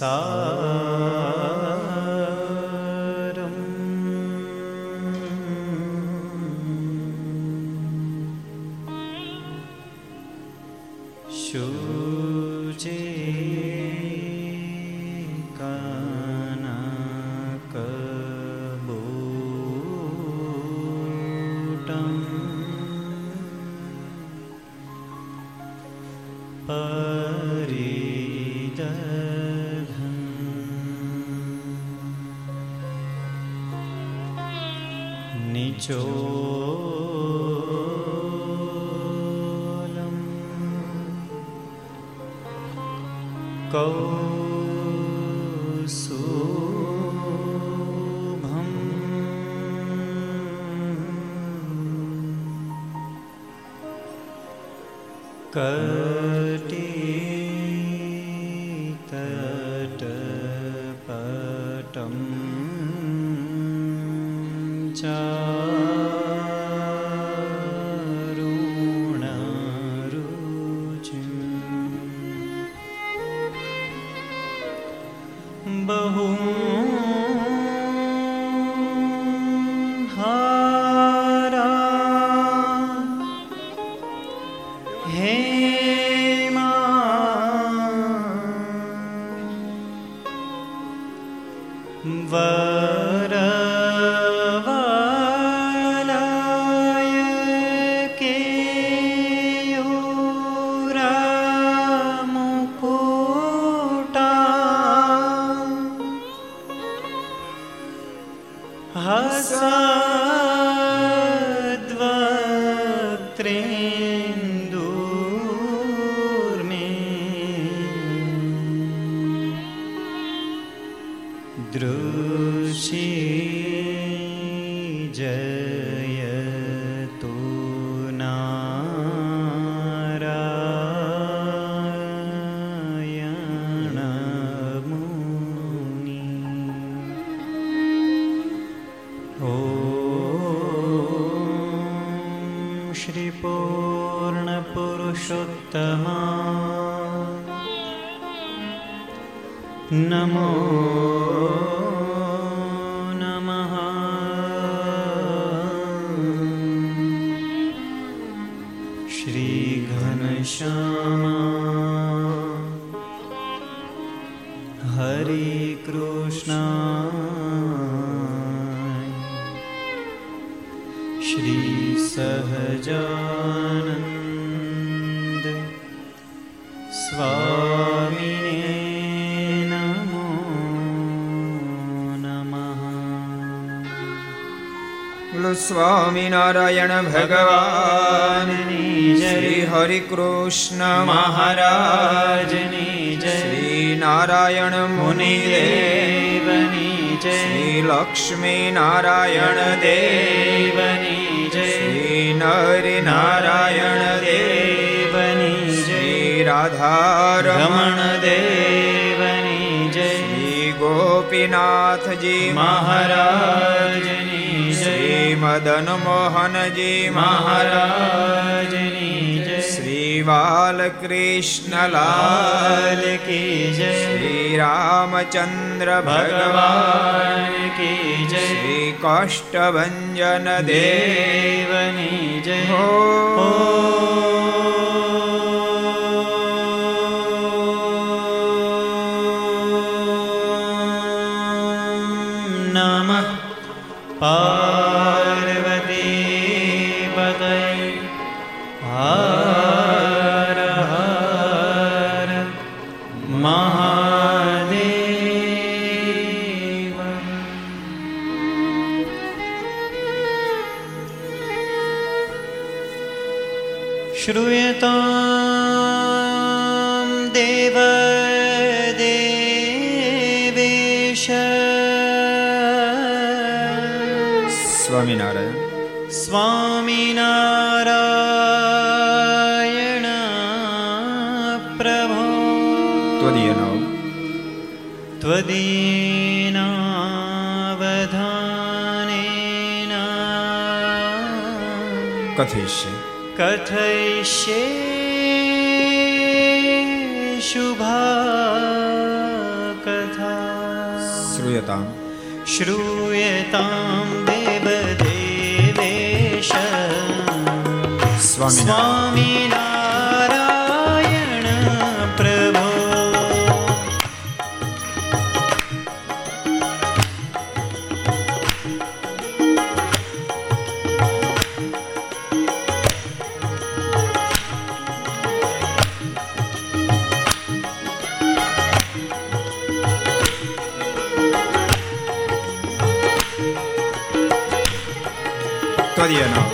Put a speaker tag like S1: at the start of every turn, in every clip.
S1: सा estrella. સ્વામિનારાયણ ભગવાનની શ્રી હરિકૃષ્ણ મહારાજની જય. શ્રી નારાયણ મુનિદેવની જય. શ્રી લક્ષ્મી નારાયણ દેવની જય. શ્રી નર નારાયણ દેવની શ્રી રાધારમણ દેવની જય. શ્રી ગોપીનાથજી મહારાજની મદન મોહનજી મહારાજ શ્રી બાલકૃષ્ણલાલ કી જય શ્રી રામચંદ્ર ભગવાન કી જય શ્રી કાષ્ટભન દેવની જય હો કથયિષ્ય
S2: કથયિષ્ય શુભા કથા
S1: શ્રૂયતામ.
S2: શ્રૂયતામ દેવ દેવેશ
S1: સ્વામી Diana.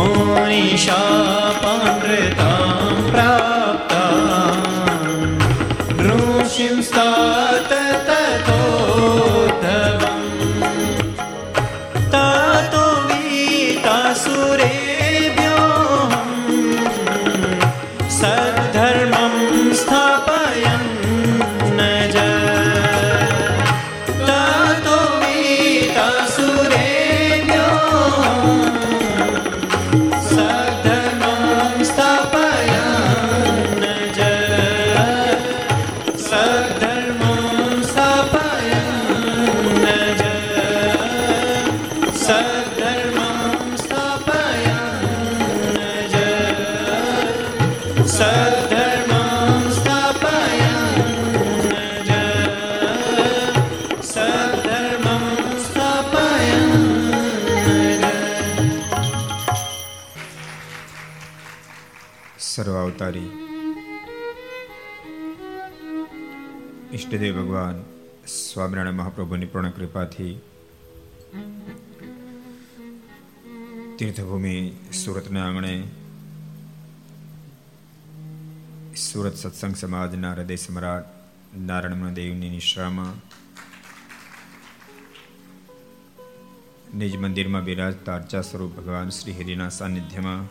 S1: इषा अमृता સ્વામિનારાયણ મહાપ્રભુની પૂર્ણ કૃપાથી તીર્થભૂમિ સુરતના આંગણે
S2: સુરત સત્સંગ સમાજના હૃદય સમ્રાટ નારાયણ દેવની નિશ્રામાં નિજ મંદિરમાં બિરાજતા અર્ચા સ્વરૂપ ભગવાન શ્રી હરિના સાનિધ્યમાં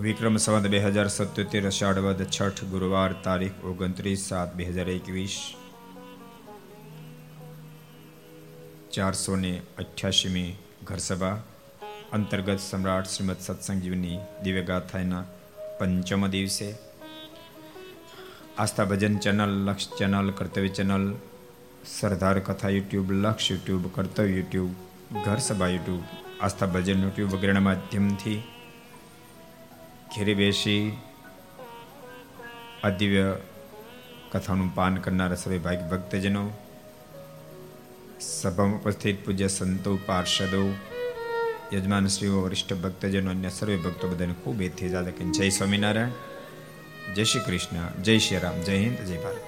S2: વિક્રમ સંવત બે હજાર સત્યોતેર અષાઢવદ છઠ, ગુરુવાર તારીખ ઓગણત્રીસ સાત, બે હજાર એકવીસ. ચારસો ને અઠ્યાસીમી ઘરસભા. અંતર્ગત સમ્રાટ શ્રીમદ સત્સંગજીવની દિવ્યગાથાના પંચમ દિવસે. Aastha Bhajan channel, Laksh channel, Kartavya channel, Sardar Katha YouTube, Laksh YouTube, Kartavya YouTube ઘર સભા યુટ્યુબ, આસ્થા ભજન યુટ્યુબ વગેરેના માધ્યમથી ઘેરી બેસી અદિવ્ય કથાનું પાન કરનારા સર્વે ભાઈ ભક્તજનો, સભામાં ઉપસ્થિત પૂજ્ય સંતો, પાર્ષદો, યજમાન શ્રીઓ, વરિષ્ઠ ભક્તજનો અન્ય સર્વે ભક્તો બધાને ખૂબ એથી જાદા કે જય સ્વામિનારાયણ, જય શ્રી કૃષ્ણ, જય શ્રી રામ, જય હિન્દ, જય ભારત.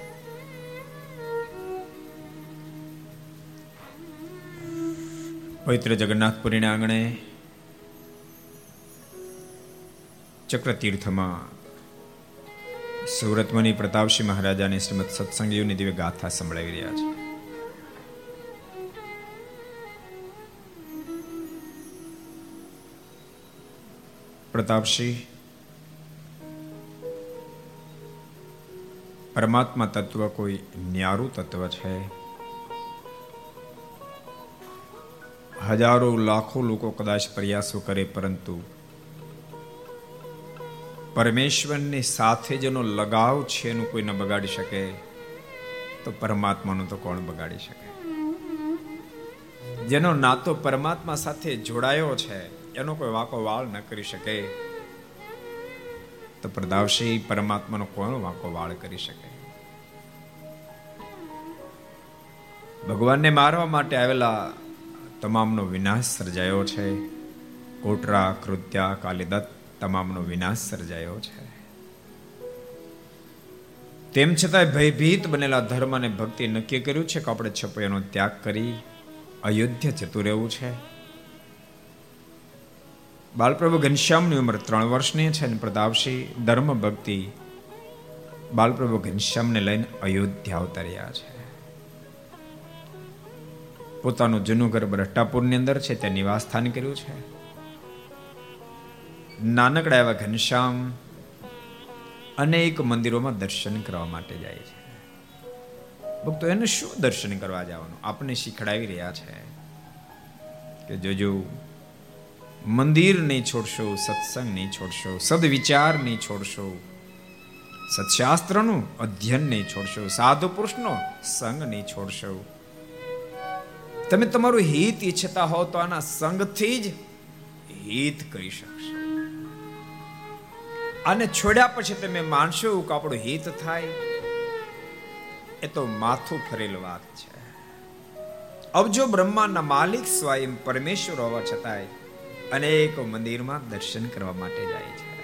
S2: પવિત્ર જગન્નાથપુરીના આંગણે ચક્રતીર્થમાં સુરતમની પ્રતાપસિંહ મહારાજાને શ્રીમદ સત્સંગીઓની દિવ્ય ગાથા સંભળાવી રહ્યા છે. પ્રતાપસિંહ પરમાત્મા તત્વ કોઈ ન્યારું તત્વ છે? હજારો લાખો લોકો કદાચ પ્રયાસો કરે, પરંતુ પરમેશ્વરની સાથે જેનો લગાવ છે એનું કોઈ ન બગાડી શકે, તો પરમાત્માનું તો કોણ બગાડી શકે? જેનો નાતો પરમાત્મા સાથે જોડાયો છે, એનો કોઈ વાંકો વાળ ન કરી શકે. તો પ્રદાવશી પરમાત્માનો કોણ વાંકો વાળ કરી શકે? ભગવાનને મારવા માટે આવેલા તમામનો વિનાશ સર્જાયો છે. કોટરા, કૃત્યા, કાલિદત્ત તમામનો વિનાશ સર્જાયો છે. તેમ છતાંય ભયભીત બનેલા ધર્મ અને ભક્તિ નક્કી કર્યું છે કે આપણે છપૈયાનો ત્યાગ કરી અયોધ્યા જતું રહેવું છે. બાલપ્રભુ ઘનશ્યામની ઉંમર ત્રણ વર્ષની છે અને પ્રતાપસિંહ ધર્મ ભક્તિ બાલપ્રભુ ઘનશ્યામને લઈને અયોધ્યા અવતર્યા છે. પોતાનું જૂનું ઘર બ્રહ્ટાપુરની અંદર છે, ત્યાં નિવાસ સ્થાન કર્યું છે. નાનકડા એવા ઘનશ્યામ અનેક મંદિરોમાં દર્શન કરવા માટે જાય છે. ભક્તો, એને શું દર્શન કરવા જવાનું? આપણે શીખડાવી રહ્યા છે કે જોજો મંદિર નહીં છોડશો, સત્સંગ નહીં છોડશો, સદવિચાર નહીં છોડશો, સત્શાસ્ત્રનું અધ્યયન નહીં છોડશો, સાધુ પુરુષનો સંગ નહીં છોડશો. તમે તમારું હિત ઈચ્છતા હો તો આના સંગથી જ હિત કરી શકશો. આને છોડ્યા પછી તમે માનશો એવું આપણું હિત થાય? એ તો માથું ફરેલ વાત છે. અબજો બ્રહ્માંડના માલિક સ્વયં પરમેશ્વર હોવા છતાંય અનેક મંદિરમાં દર્શન કરવા માટે જાય છે.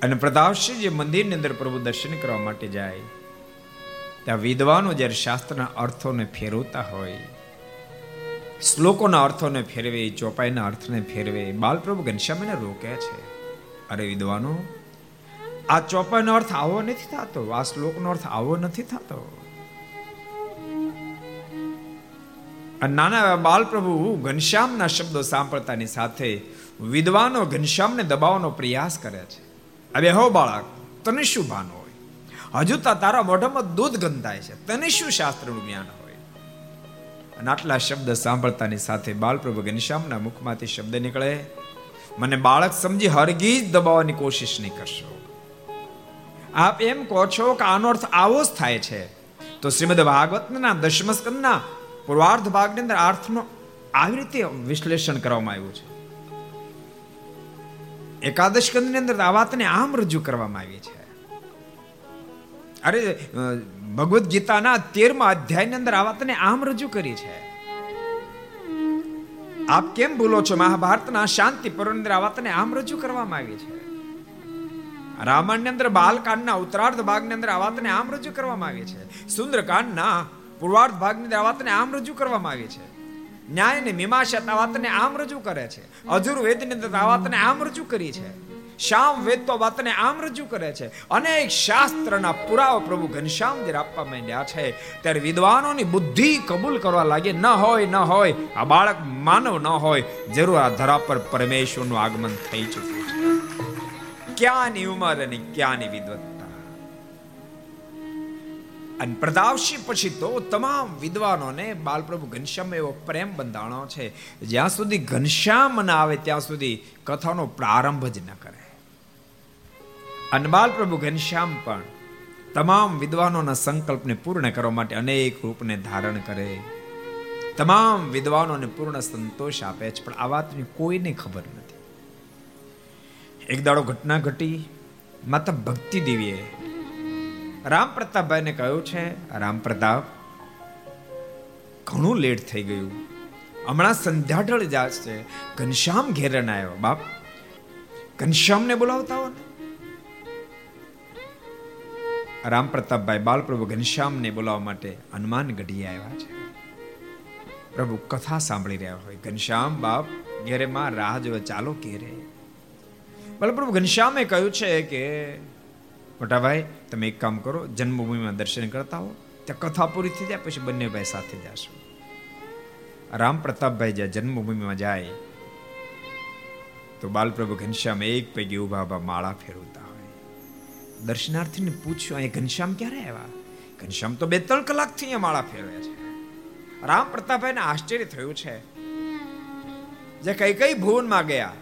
S2: અને પ્રતાપસિંહ જે મંદિરની અંદર પ્રભુ દર્શન કરવા માટે જાય, ત્યાં વિદ્વાનો જ્યારે શાસ્ત્રના અર્થોને ફેરવતા હોય શ્લોકોના અર્થોને ફેરવે, ચોપાઈના અર્થને ફેરવે. બાલપ્રભુ ઘનશ્યામને રોકે છે, અરે વિદ્વાનો, આ ચોપાઈનો અર્થ આવો નથી થતો, આ શ્લોકનો અર્થ આવો નથી થતો. નાના બાલપ્રભુ ઘનશ્યામના શબ્દો સાંભળતાની સાથે વિદ્વાનો ઘનશ્યામને દબાવવાનો પ્રયાસ કરે છે. હવે હો બાળક, તને શું ભાન હોય? હજુ તારા મોઢામાં દૂધ ગંધાય છે. તને શું શાસ્ત્રનું જ્ઞાન હોય? અને આટલા શબ્દ સાંભળતાની સાથે બાલપ્રભુ ઘનશ્યામના મુખમાંથી શબ્દ નીકળે. મને બાળક સમજી હરગીજ દબાવવાની કોશિશ નહીં કરશો. આપ એમ કહો છો કે આનો અર્થ આવો જ થાય છે. તો શ્રીમદ ભાગવતના દશમ સ્કંદના પૂર્વાર્ધ ભાગની અંદર અર્થનો આવી રીતે વિશ્લેષણ કરવામાં આવ્યું છે. એકાદશ કંદની અંદર આ વાતને આમ રજૂ કરવામાં આવી છે. અરે ભગવદ્ ગીતાના તેરમા અધ્યાયની અંદર આ વાતને આમ રજૂ કરી છે. આપ કેમ ભૂલો છો? મહાભારતના શાંતિ પર્વની આ વાતને આમ રજૂ કરવામાં આવી છે. રામાયણની અંદર બાલકાંડના ઉત્તરાર્ધ ભાગની અંદર આ વાતને આમ રજૂ કરવામાં આવી છે. સુંદરકાંડના પૂર્વાર્ધ ભાગની અંદર આ વાતને આમ રજૂ કરવામાં આવી છે. ન્યાય ને મીમાંસા આ વાતને આમ રજૂ કરે છે. અજુર વેદની અંદર આ વાતને આમ રજૂ કરી છે. શ્યામ વેદ તો વાતને આમ રજૂ કરે છે. અનેક શાસ્ત્રના પુરાવા પ્રભુ ઘનશ્યામ જે આપવા માંડ્યા છે. ત્યારે વિદ્વાનોની બુદ્ધિ કબૂલ કરવા લાગે, ન હોય ન હોય, આ બાળક માનવ ન હોય. જરૂર આ ધરા પર પરમેશ્વરનું આગમન થઈ ચૂક્યું છે. ક્યાંની ઉંમર અને ક્યાંની વિદવત્તા અને પ્રદાવશી પછી તો તમામ વિદ્વાનોને બાલપ્રભુ ઘનશ્યામ એવો પ્રેમ બંધાણો છે. જ્યાં સુધી ઘનશ્યામ ના આવે, ત્યાં સુધી કથાનો પ્રારંભ જ ન કરે. અને બાલપ્રભુ ઘનશ્યામ પણ તમામ વિદ્વાનોના સંકલ્પને પૂર્ણ કરવા માટે અનેક રૂપને ધારણ કરે. તમામ વિદ્વાનોને પૂર્ણ સંતોષ આપે છે, પણ આ વાતની કોઈને ખબર નથી. એક દાડો ઘટના ઘટી, માતા ભક્તિ દેવીએ રામ પ્રતાપભાઈને કહ્યું છે રામ પ્રતાપ ઘણું લેટ થઈ ગયું. હમણાં સંધ્યાઢળ ઢળ છે ઘનશ્યામ ઘેરન આવ્યો. બાપ, ઘનશ્યામને બોલાવતા હો ને. રામ પ્રતાપભાઈ બાલપ્રભુ ઘનશ્યામને બોલાવવા માટે હનુમાન ગઢી આવ્યા છે. પ્રભુ કથા સાંભળી રહ્યા હોય. ઘનશ્યામ બાપ, ઘેરે માં રાહ જોવે ચાલો ઘેરે. બાલપ્રભુ ઘનશ્યામે કહ્યું છે કે મોટાભાઈ તમે એક કામ કરો, જન્મભૂમિમાં દર્શન કરતા હો. ત્યાં કથા પૂરી થઈ જાય, પછી બંને ભાઈ સાથે જશો. રામ પ્રતાપભાઈ જ્યાં જન્મભૂમિમાં જાય, તો બાલપ્રભુ ઘનશ્યામ એક પૈકી ઊભા ઊભા માળા ફેરવતા દર્શનાર્થીને પૂછ્યું, અહીં ઘનશ્યામ ક્યારે આવ્યા? ઘનશ્યામ તો બે ત્રણ કલાકથી અહીંયા માળા ફેરવે છે. રામ પ્રતાપભાઈને આશ્ચર્ય થયું છે. જે કઈ કઈ ભુવનમાં ગયા?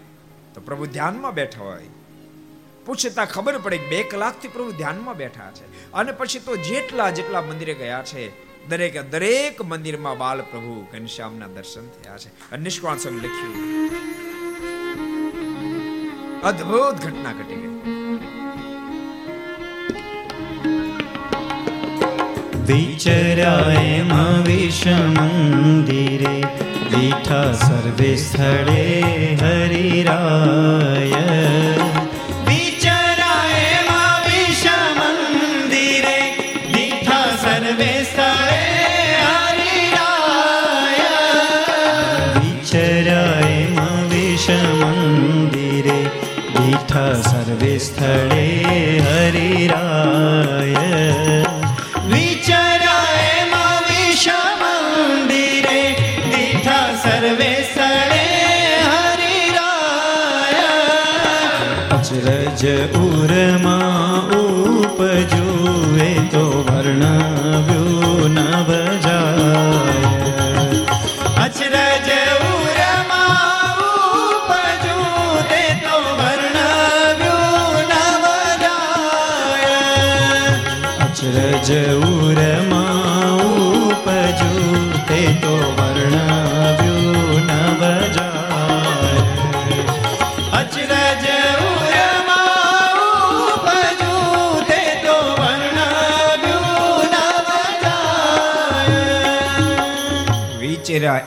S2: તો પ્રભુ ધ્યાનમાં બેઠા હોય. પૂછતા ખબર પડે બે કલાકથી પ્રભુ ધ્યાનમાં બેઠા છે. અને પછી તો જેટલા જેટલા મંદિરે ગયા છે, દરેક દરેક મંદિરમાં બાલ પ્રભુ ઘનશ્યામના દર્શન થયા છે. અને લખ્યું, અદ્ભુત ઘટના ઘટી ગઈ.
S1: વિચરાય વિષ મંદિરે દીઠા સર્વે સ્થળે હરિરાય. સર્વે સ્થળે હરિરાય.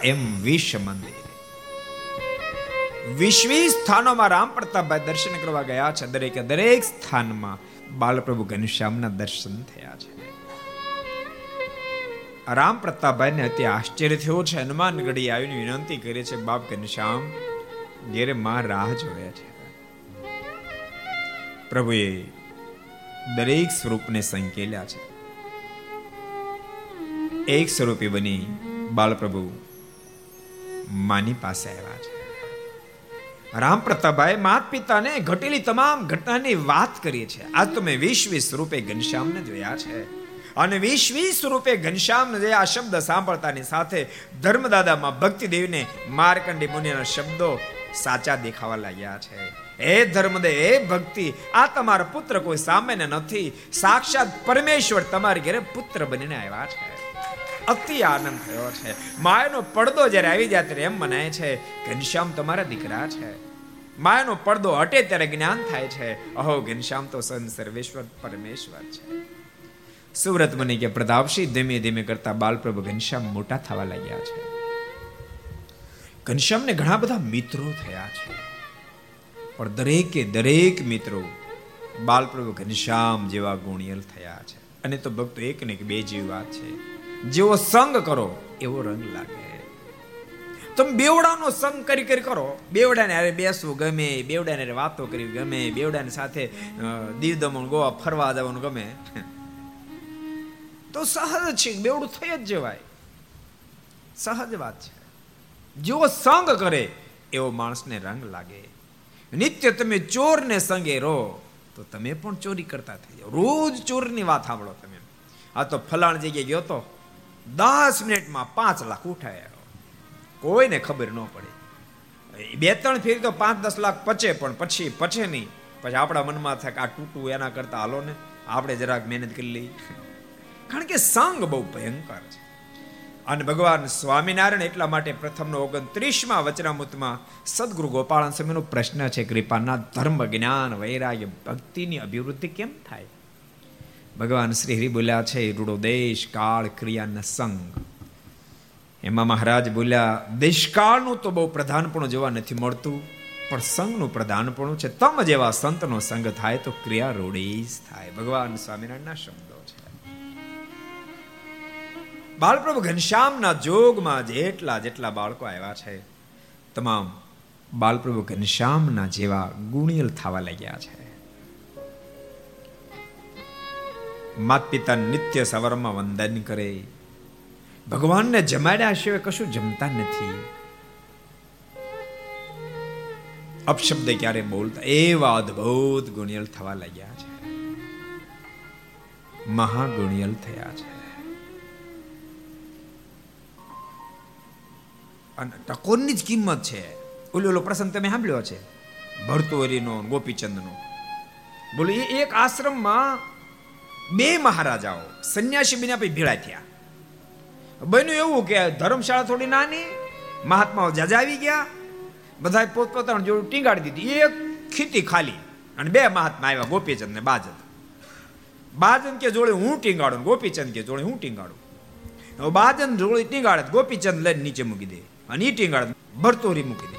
S2: એમ વિશ્વ મંદિર. વિશ્વી સ્થાનોમાં રામ પ્રતાપભાઈ દર્શન કરવા ગયા છે. દરેકે દરેક સ્થાનમાં બાલપ્રભુ ઘનશ્યામના દર્શન થયા છે. રામ પ્રતાપભાઈને અતિ આશ્ચર્ય થયો છે. હનુમાનગઢી આવીને વિનંતી કરે છે બાપ ઘનશ્યામ ઘેરે માં રાહ જોયા છે. પ્રભુએ દરેક સ્વરૂપને સંકેલ્યા છે. એક સ્વરૂપે બની બાલપ્રભુ માની પાસે આવ્યા છે. રામ પ્રતાપભાઈ માત પિતાને ઘટેલી તમામ ઘટનાની વાત કરી છે. આજ તમે વીસ વીસ રૂપે ઘનશ્યામને જોયા છે. અને વીસ વીસ રૂપે ઘનશ્યામ જે આ શબ્દ સાંભળતાની સાથે ધર્મદાદામાં ભક્તિ દેવીને માર્કંડી મુનિના શબ્દો સાચા દેખાવા લાગ્યા છે. હે ધર્મદે હે ભક્તિ, આ તમારા પુત્ર કોઈ સામાન્ય નથી. સાક્ષાત પરમેશ્વર તમારી ઘરે પુત્ર બનીને આવ્યા છે. અતિ આનંદ થયો છે. માયાનો પડદો જ્યારે આવી જાય ત્યારે એમ મનાય છે ઘનશ્યામ તમારા દીકરા છે. માયાનો પડદો હટે ત્યારે જ્ઞાન થાય છે. અહો, ઘનશ્યામ તો સન સર્વેશ્વર પરમેશ્વર છે. સુરત મને કે પ્રતાપસિંહ ધીમે ધીમે કરતા બાલપ્રભુ ઘનશ્યામ મોટા થવા લાગ્યા છે. ઘનશ્યામને ઘણા બધા મિત્રો થયા છે. પણ દરેકે દરેક મિત્રો બાલપ્રભુ ઘનશ્યામ જેવા ગુણિયલ થયા છે. અને તો ભક્તો એક ને એક બે જેવી વાત છે. જેવો સંગ કરો, એવો રંગ લાગે. તમે બેવડાનો સંગ કરી કરી કરો. બેવડાને અરે બેસવું ગમે, બેવડાને અરે વાતો કરવી ગમે, બેવડાની સાથે દીવ દમણ, ગોવા ફરવા જવાનું ગમે. તો સહજ છે બેવડું થઈ જ જવાય. સહજ વાત છે. જેવો સંગ કરે, એવો માણસને રંગ લાગે. નિત્ય તમે ચોરને સંગે રહો, તો તમે પણ ચોરી કરતા થઈ જાઓ. રોજ ચોરની વાત સાંભળો તમે. આ તો ફલાણ જગ્યાએ ગયો તો દસ મિનિટમાં પાંચ લાખ ઉઠાયા. કોઈને ખબર ન પડે. બે ત્રણ ફેરી તો પાંચ દસ લાખ પચે, પણ પછી, પચે નહીં. પછી આપણા મનમાં થાય કે આ તૂટું એના કરતા હાલો ને, આપણે જરાક મહેનત કરી લઈ કારણ કે સંગ બહુ ભયંકર છે. અને ભગવાન સ્વામિનારાયણ એટલા માટે પ્રથમનો ઓગણત્રીસમાં વચનામૃતમાં સદગુરુ ગોપાળન સ્વામીનો પ્રશ્ન છે કૃપાના ધર્મ, જ્ઞાન, વૈરાગ્ય, ભક્તિની અભિવૃદ્ધિ કેમ થાય? ભગવાન શ્રી હરિ બોલ્યા છે, રૂડો દેશ, કાળ ક્રિયાના સંગ એમાં મહારાજ બોલ્યા, દેશકાળનું તો બહુ પ્રધાનપણું જોવા નથી મળતું, પણ સંઘનું પ્રધાનપણું છે. તમ જેવા સંતનો સંગ થાય તો ક્રિયા રૂડી થાય. ભગવાન સ્વામિનારાયણના શબ્દો છે. બાળપ્રભુ ઘનશ્યામના જોગમાં જેટલા જેટલા બાળકો આવ્યા છે, તમામ બાલપ્રભુ ઘનશ્યામના જેવા ગુણિયલ થવા લાગ્યા છે. માત પિતા નિત્ય સવારમાં વંદન કરે. ભગવાનને જમાડ્યા સિવાય કશું જમતા નથી. અપશબ્દ ક્યારે બોલતા? એવા અદ્ભુત ગુણિયલ થવા લાગ્યા છે. મહાગુણિયલ થયા છે. અને ટકોરની જ કિંમત છે. ઓલો ઓલો પ્રસંગ તમે સાંભળ્યો છે ભરતોરીનો ગોપીચંદનો. બોલો, એ એક આશ્રમમાં બે મહારાજાઓ, સંન્યાસી બન્યા પછી ભેળા થયા. બન્યું એવું કે ધર્મશાળા થોડી નાની, મહાત્માઓ જાજાવી ગયા બધા પોતપોતાનું જોડું ટીંગાડી દીધી. એક ખીતી ખાલી અને બે મહાત્મા આવ્યા, ગોપીચંદ ને બાજન. બાજન કે જોડે હું ટીંગાડું, ગોપીચંદ કે જોડે હું ટીંગાડું. બાજન જોડે ટીંગાડે ગોપીચંદ લઈને નીચે મૂકી દે અને એ ટીંગાડ ભરતોરી મૂકી દે.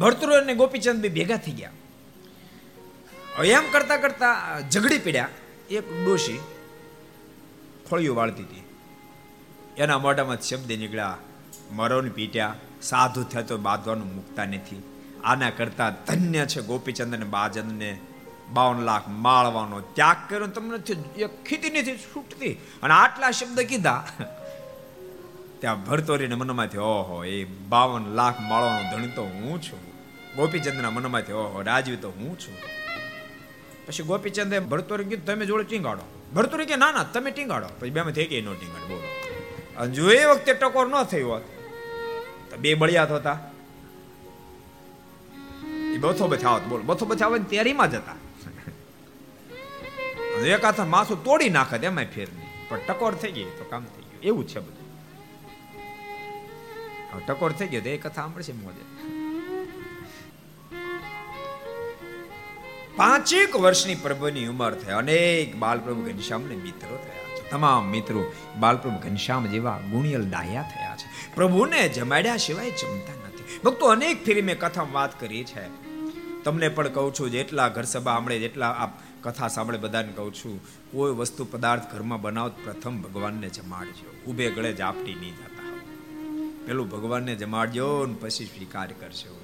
S2: ભરતોરી અને ગોપીચંદ બી ભેગા થઈ ગયા. એમ કરતા કરતા ઝઘડી પડ્યા. એક ડોશી ફળિયું વાળતી હતી. એના મોઢામાં શબ્દ નીકળ્યા, મરોને પીટ્યા, સાધુ થયા તો બાંધવાનું મૂકતા નથી. આના કરતા ધન્ય છે ગોપીચંદ ને બાજનને બાવન લાખ માળવાનો ત્યાગ કર્યો તમને એક ખીતી નથી છૂટતી. અને આટલા શબ્દ કીધા, ત્યાં ભરતોરીને મનમાંથી, ઓહો, એ બાવન લાખ માળવાનો ધણી તો હું છું. ગોપીચંદના મનમાંથી, ઓહો, રાજવી તો હું છું. પછી ગોપીચંદે ભરતોરી તમે જોડે ટીંગાડો. ભરતોરી કે, ના ના, તમે ટીંગાડો. પછી બે થઈ ગઈ નો ટીંગાડ, બોલો. અને જો એ વખતે ટકોર ન થઈ હોત, તો બે બળિયાત હતા. એ બથો બથાવત બોલો. બથો બથાવે જ હતા. એક હાથ માથું તોડી નાખે એમાં ફેર નહીં. પણ ટકોર થઈ ગઈ તો કામ થઈ ગયું. એવું છે બધું. ટકોર થઈ ગયો તો એ કથા સાંભળશે મોજે. પાંચેક વર્ષની પ્રભુની ઉંમર થઈ અનેક બાલપ્રભુ ઘનશ્યામને મિત્રો થયા છે. તમામ મિત્રો બાલપ્રભુ ઘનશ્યામ જેવા ગુણિયલ ડાયા થયા છે. પ્રભુને જમાડ્યા સિવાય જમતા નથી. ભક્તો, અનેક ફેરી મેં કથા વાત કરી છે. તમને પણ કહું છું, જેટલા ઘર સભા સાંભળે જેટલા આ કથા સાંભળે બધાને કહું છું, કોઈ વસ્તુ પદાર્થ ઘરમાં બનાવ પ્રથમ ભગવાનને જમાડજો. ઉભે ગળે જ આપટી નહીં જતા પેલું ભગવાનને જમાડજો ને પછી સ્વીકાર કરશો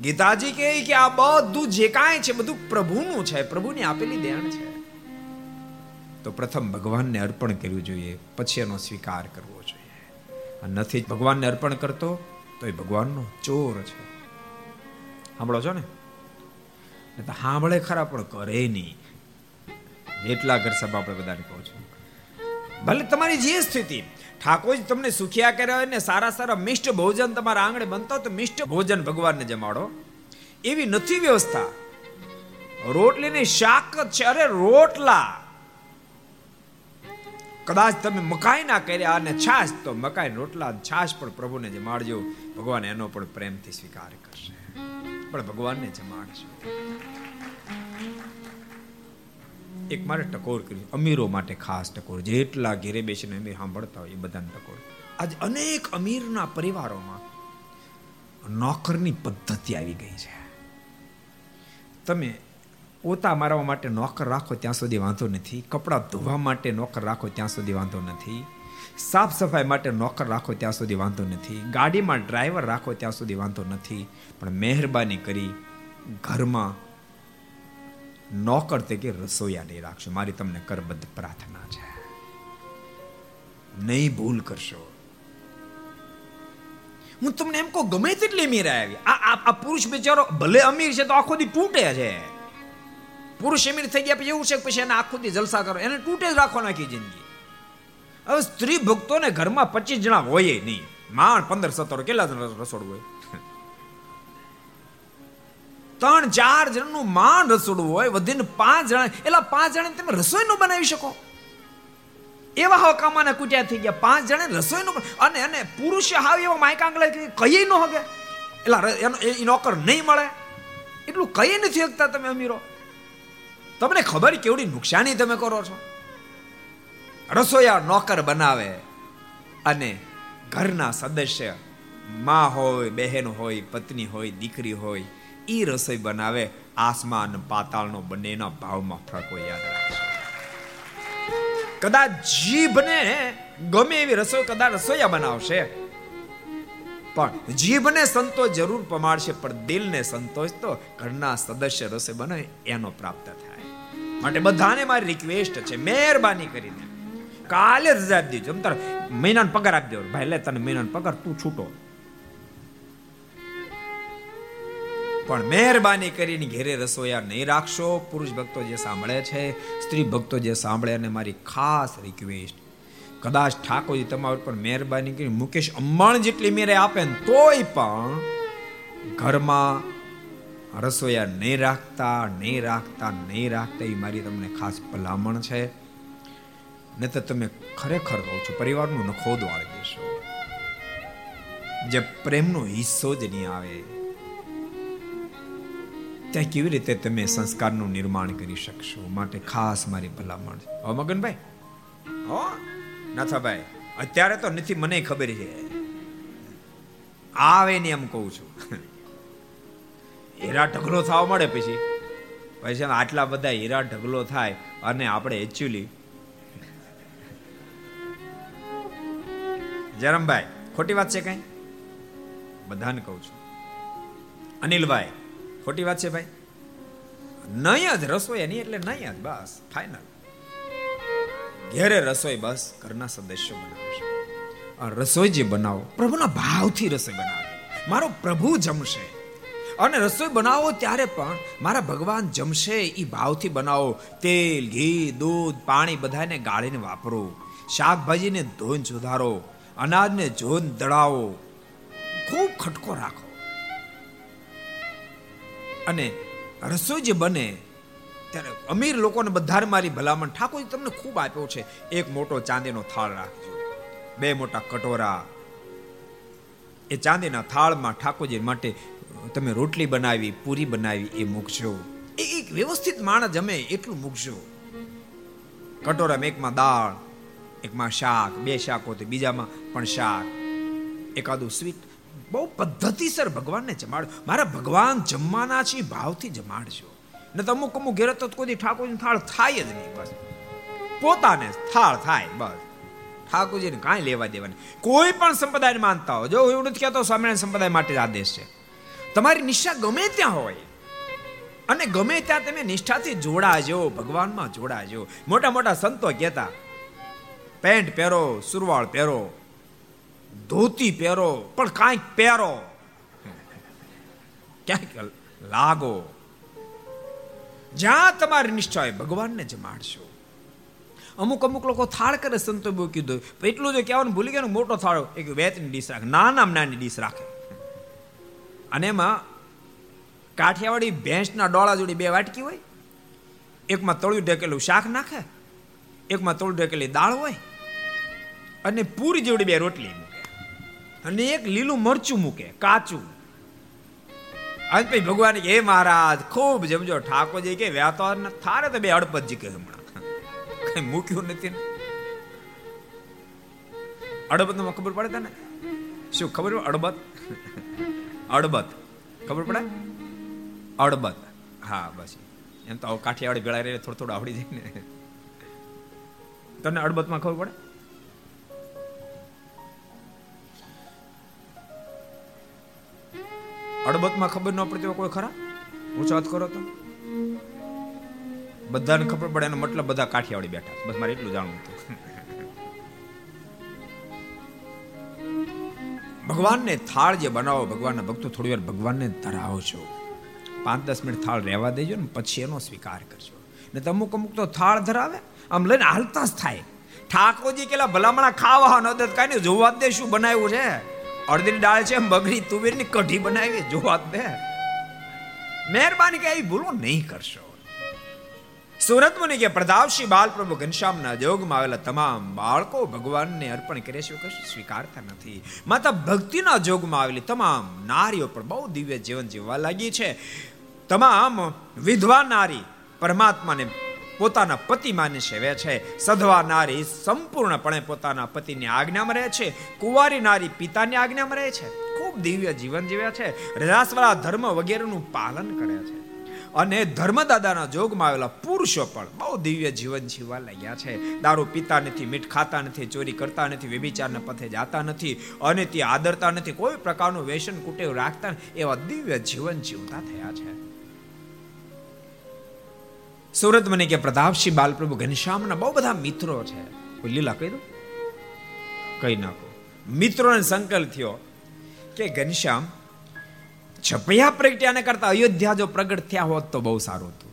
S2: ગીતાજી કહે કે આ બધું જે કાંઈ છે, બધું પ્રભુનું છે, પ્રભુની આપેલી દેણ છે. તો પ્રથમ ભગવાનને અર્પણ કરવું જોઈએ, પછી એનો સ્વીકાર કરવો જોઈએ. નથી ભગવાનને અર્પણ કરતો તો એ ભગવાનનો ચોર છે. સાંભળો છો ને? સાંભળે ખરા, પણ કરે નહીં. એટલા ઘર સભા આપણે બધાને કહું છું. ભલે તમારી જે સ્થિતિ ઠાકોરજી તમને સુખિયા કર્યા હોય ને સારા સારા મિષ્ટ ભોજન તમારા આંગણે બનતા તો મિષ્ટ ભોજન ભગવાનને જમાડો. એવી નથી વ્યવસ્થા. રોટલીની શાક છે. અરે રોટલા! કદાચ તમે મકાઈ ના કર્યા અને છાશ, તો મકાઈ રોટલા છાશ પણ પ્રભુને જમાડજો. ભગવાન એનો પણ પ્રેમથી સ્વીકાર કરશે. પણ ભગવાનને જમાડશે. એક મારે ટકોર કરી. અમીરો માટે ખાસ ટકોર. જેટલા ઘેરે બેસીને અમીર સાંભળતા હોય એ બધાને ટકોર. આજ અનેક અમીરના પરિવારોમાં નોકરની પદ્ધતિ આવી ગઈ છે. તમે પોતા મારવા માટે નોકર રાખો ત્યાં સુધી વાંધો નથી. કપડાં ધોવા માટે નોકર રાખો ત્યાં સુધી વાંધો નથી. સાફ સફાઈ માટે નોકર રાખો ત્યાં સુધી વાંધો નથી. ગાડીમાં ડ્રાઈવર રાખો ત્યાં સુધી વાંધો નથી. પણ મહેરબાની કરી ઘરમાં નોકર તરીકે રસોઈયા નહીં રાખશો. મારી તમને કરબદ્ધ પ્રાર્થના છે. નહીં ભૂલ કરશો. હું તમને એમ કહું, ગમે તેટલી અમીર આવી. આ આ પુરુષ બિચારો ભલે અમીર છે તો આખો દી તૂટે છે. પુરુષ અમીર થઈ ગયા પછી એવું છે પછી એને આખો દી જલસા કરો. એને તૂટે જ રાખો નાખી જિંદગી. હવે સ્ત્રી ભક્તોને ઘરમાં પચીસ જણા હોય નહીં. માણ પંદર સત્તર, કેટલા રસોડું હોય? ત્રણ, ચાર જણનું માંડ રસોડું હોય, વધીને પાંચ જણા એટલે પાંચ જણા તમે રસોઈ નું બનાવી શકો. એવા હકામાના કુટ્યા થઈ ગયા. પાંચ જણે રસોઈનું અને અને પુરુષ હાવ એવો માયકાંગલા કહીએ ન હગે. એટલે એનો એ નોકર નહીં મળે. એટલું કઈ નથી શકતા તમે અમીરો. તમને ખબર કેવડી નુકસાની તમે કરો છો? રસોયા નોકર બનાવે અને ઘરના સદસ્યમાં હોય, બહેન હોય, પત્ની હોય, દીકરી હોય એ રસોઈ બનાવે, આસમાન પાતાળનો બંનેના ભાવમાં ફરક યાદ રાખજો. કદાચ જીભને ગમે એવી રસોઈ કદાચ રસોઈયા બનાવશે. પણ જીભને સંતોષ જરૂર પમાડશે, પણ દિલને સંતોષ તો ઘરના સદસ્ય રસોઈ બનાવે એનો પ્રાપ્ત થાય. માટે બધાને મારી રિક્વેસ્ટ છે, મહેરબાની કરીને કાલે રજા આપી દેજો તાર મહિનાનો પગાર આપી દેવો ભાઈ, લે તને મહિનાનો પગાર તું છૂટો. પણ મહેરબાની કરીને ઘેરે રસોયા નહીં રાખશો. પુરુષ ભક્તો જે સાંભળે છે, સ્ત્રી ભક્તો જે સાંભળે અને મારી ખાસ રિક્વેસ્ટ કદાચ ઠાકોરજી તમારા ઉપર મહેરબાની કરી મુકેશ અંબાણ જેટલી મેરે આપે ને તોય પણ ઘરમાં રસોયા નહીં રાખતા નહીં રાખતા નહીં રાખતા એ મારી તમને ખાસ ભલામણ છે. ને તો તમે ખરેખર કહો છો, પરિવારનું નખો વાળી દેશો. જે પ્રેમનો હિસ્સો જ નહીં આવે. ત્યાં કેવી રીતે તમે સંસ્કારનું નિર્માણ કરી શકશો? માટે ખાસ મારી ભલામણ હો, મગનભાઈ? હો, નાથાભાઈ, અત્યારે તો નથી, મને ખબર છે. આવે ને એમ કહું છું. હીરા ઢગલો થવા મળે પછી. પછી આટલા બધા હીરા ઢગલો થાય અને આપણે એકચ્યુઅલી જરમભાઈ, ખોટી વાત છે કઈ? બધાને કહું છું. અનિલભાઈ ખોટી વાત છે ભાઈ? નહીં જ રસોઈ એની એટલે નહીં જ બસ ફાઈનલ ઘેરે રસોઈ બસ, ઘરના સદસ્યો બનાવશે આ રસોઈ જે બનાવો, પ્રભુના ભાવથી રસોઈ બનાવો. મારો પ્રભુ જમશે. અને રસોઈ બનાવો ત્યારે પણ મારા ભગવાન જમશે એ ભાવથી બનાવો. તેલ, ઘી, દૂધ, પાણી બધાને ગાળીને વાપરો. શાકભાજીને ધોઈને સુધારો. અનાજને જોઈને દળાવો. ખૂબ ખટકો રાખો. અને રસોઈ જે બને, ત્યારે અમીર લોકોને બધાને મારી ભલામણ ઠાકોર તમને ખૂબ આપ્યો છે. એક મોટો ચાંદીનો થાળ રાખજો. બે મોટા કટોરા. એ ચાંદીના થાળમાં ઠાકોરજી માટે, તમે રોટલી બનાવી, પૂરી બનાવી, એ મૂકજો. એ એક વ્યવસ્થિત માણસ જમે, એટલું મૂકજો. કટોરામાં એકમાં દાળ, એકમાં શાક, બે શાક હોય બીજામાં પણ શાક, એકાદું સ્વીટ બહુ પદ્ધતિસર ભગવાનને જમાડો. મારા ભગવાન જમવાના છે, ભાવથી જમાડજો. ને તો અમુક અમુક ઘેર તો કોઈ ઠાકોરજી થાળ થાય જ નહીં, બસ. પોતાને થાળ થાય, બસ. ઠાકોરજીને કાંઈ લેવા દેવાની કોઈ પણ સંપ્રદાયને માનતા હો જો એવું નથી કહેતો, સ્વામિનારાયણ સંપ્રદાય માટે જ આદેશ છે. તમારી નિષ્ઠા ગમે ત્યાં હોય, અને ગમે ત્યાં તમે નિષ્ઠાથી જોડાજો, ભગવાનમાં જોડાજો. મોટા મોટા સંતો કહેતા, પેન્ટ પહેરો, સુરવાળ પહેરો. ધોતી પહેરો, પણ કાંઈક પહેરો. ક્યાંક લાગો. જ્યાં તમારી નિશ્ચય ભગવાનને ભગવાનને જમાડશો અમુક અમુક લોકો થાળ કરે, સંતો બહુ કીધું. એટલું જો કહેવાનું ભૂલી ગયા મોટો થાળ એક વેતની ડીશ રાખે. નાના નાની ડીશ રાખે. અને એમાં કાઠિયાવાડી ભેંસના ડોળા જોડી બે વાટકી હોય. એકમાં તળિયું ઢેકેલું શાક નાખે. એકમાં તળું ઢેકેલી દાળ હોય. અને પૂરી જેવડી બે રોટલી અને એક લીલું મરચું મૂકે, કાચું. આજ પછી ભગવાન કે મહારાજ, ખૂબ જમજો. ઠાકોરજી કે વ્યાતો થારે તો બે અડપતજી કે હમણાં. કઈ મૂક્યું નથી ને? અડબત ખબર પડે તને? શું ખબર અડબત? અડબત. ખબર પડે? અડબત. હા, બસ. એમ તો કાઠિયાવાડી ભેળા રહે થોડું થોડું આવડી જાય ને. તને અડબતમાં ખબર પડે? અડબતમાં ખબર ન પડતી હોય કોઈ ખરા? ઊંચો હાથ કરો તો. બધાને ખબર પડે એનો મતલબ બધા કાઠિયાવાડી બેઠા. બસ મારે એટલું જાણવું હતું. ભગવાનને થાળ જે બનાવો, ભગવાનના ભક્તો થોડી વાર ભગવાનને ધરાવો છો. પાંચ દસ મિનિટ થાળ રહેવા દેજો ને પછી એનો સ્વીકાર કરજો. ને અમુક અમુક તો થાળ ધરાવે. આમ લઈને હાલતા જ થાય. ઠાકોરજી કેલા ભલામણા ખાવા ન કાંઈ નહીં, જોવા દે શું બનાવ્યું છે. અડદીની દાળ છે, મગની તુવેરની કઢી બનાવી જ દે મહેરબાની કે આવી ભૂલો નહીં કરશો. સુરત મુનિ કે પ્રતાપશ્રી બાલ પ્રભુ ઘનશ્યામના જોગમાં આવેલા તમામ બાળકો ભગવાનને અર્પણ કરે છે કશું સ્વીકારતા નથી. માતા ભક્તિના જોગમાં આવેલી તમામ નારીઓ પણ બહુ દિવ્ય જીવન જીવવા લાગી છે. તમામ વિધવા નારી પરમાત્માને પોતાના પતિ માને સેવે છે. સધવા નારી સંપૂર્ણપણે પોતાના પતિની આજ્ઞામાં રહે છે. કુંવારી નારી પિતાની આજ્ઞામાં રહે છે. ખૂબ દિવ્ય જીવન જીવે છે. રજાસવાળા ધર્મ વગેરેનું પાલન કરે છે. અને ધર્મદાદાના જોગમાં આવેલા પુરુષો પણ બહુ દિવ્ય જીવન જીવવા લાગ્યા છે. દારૂ પીતા નથી, મીઠ ખાતા નથી, ચોરી કરતા નથી, વ્યભિચારના પથે જાતા નથી અને તે આદરતા નથી. કોઈ પ્રકારનું વ્યસન કુટેવ રાખતા એવા દિવ્ય જીવન જીવતા થયા છે. સુરત મને કે પ્રતાપસિંહ બાલપ્રભુ ઘનશ્યામના બહુ બધા મિત્રો છે. કોઈ લીલા કહી દો કહી નાખો મિત્રોને સંકલ્પ થયો કે ઘનશ્યામ છપૈયા પ્રગટ્યાને કરતા અયોધ્યા જો પ્રગટ થયા હોત તો બહુ સારું હતું.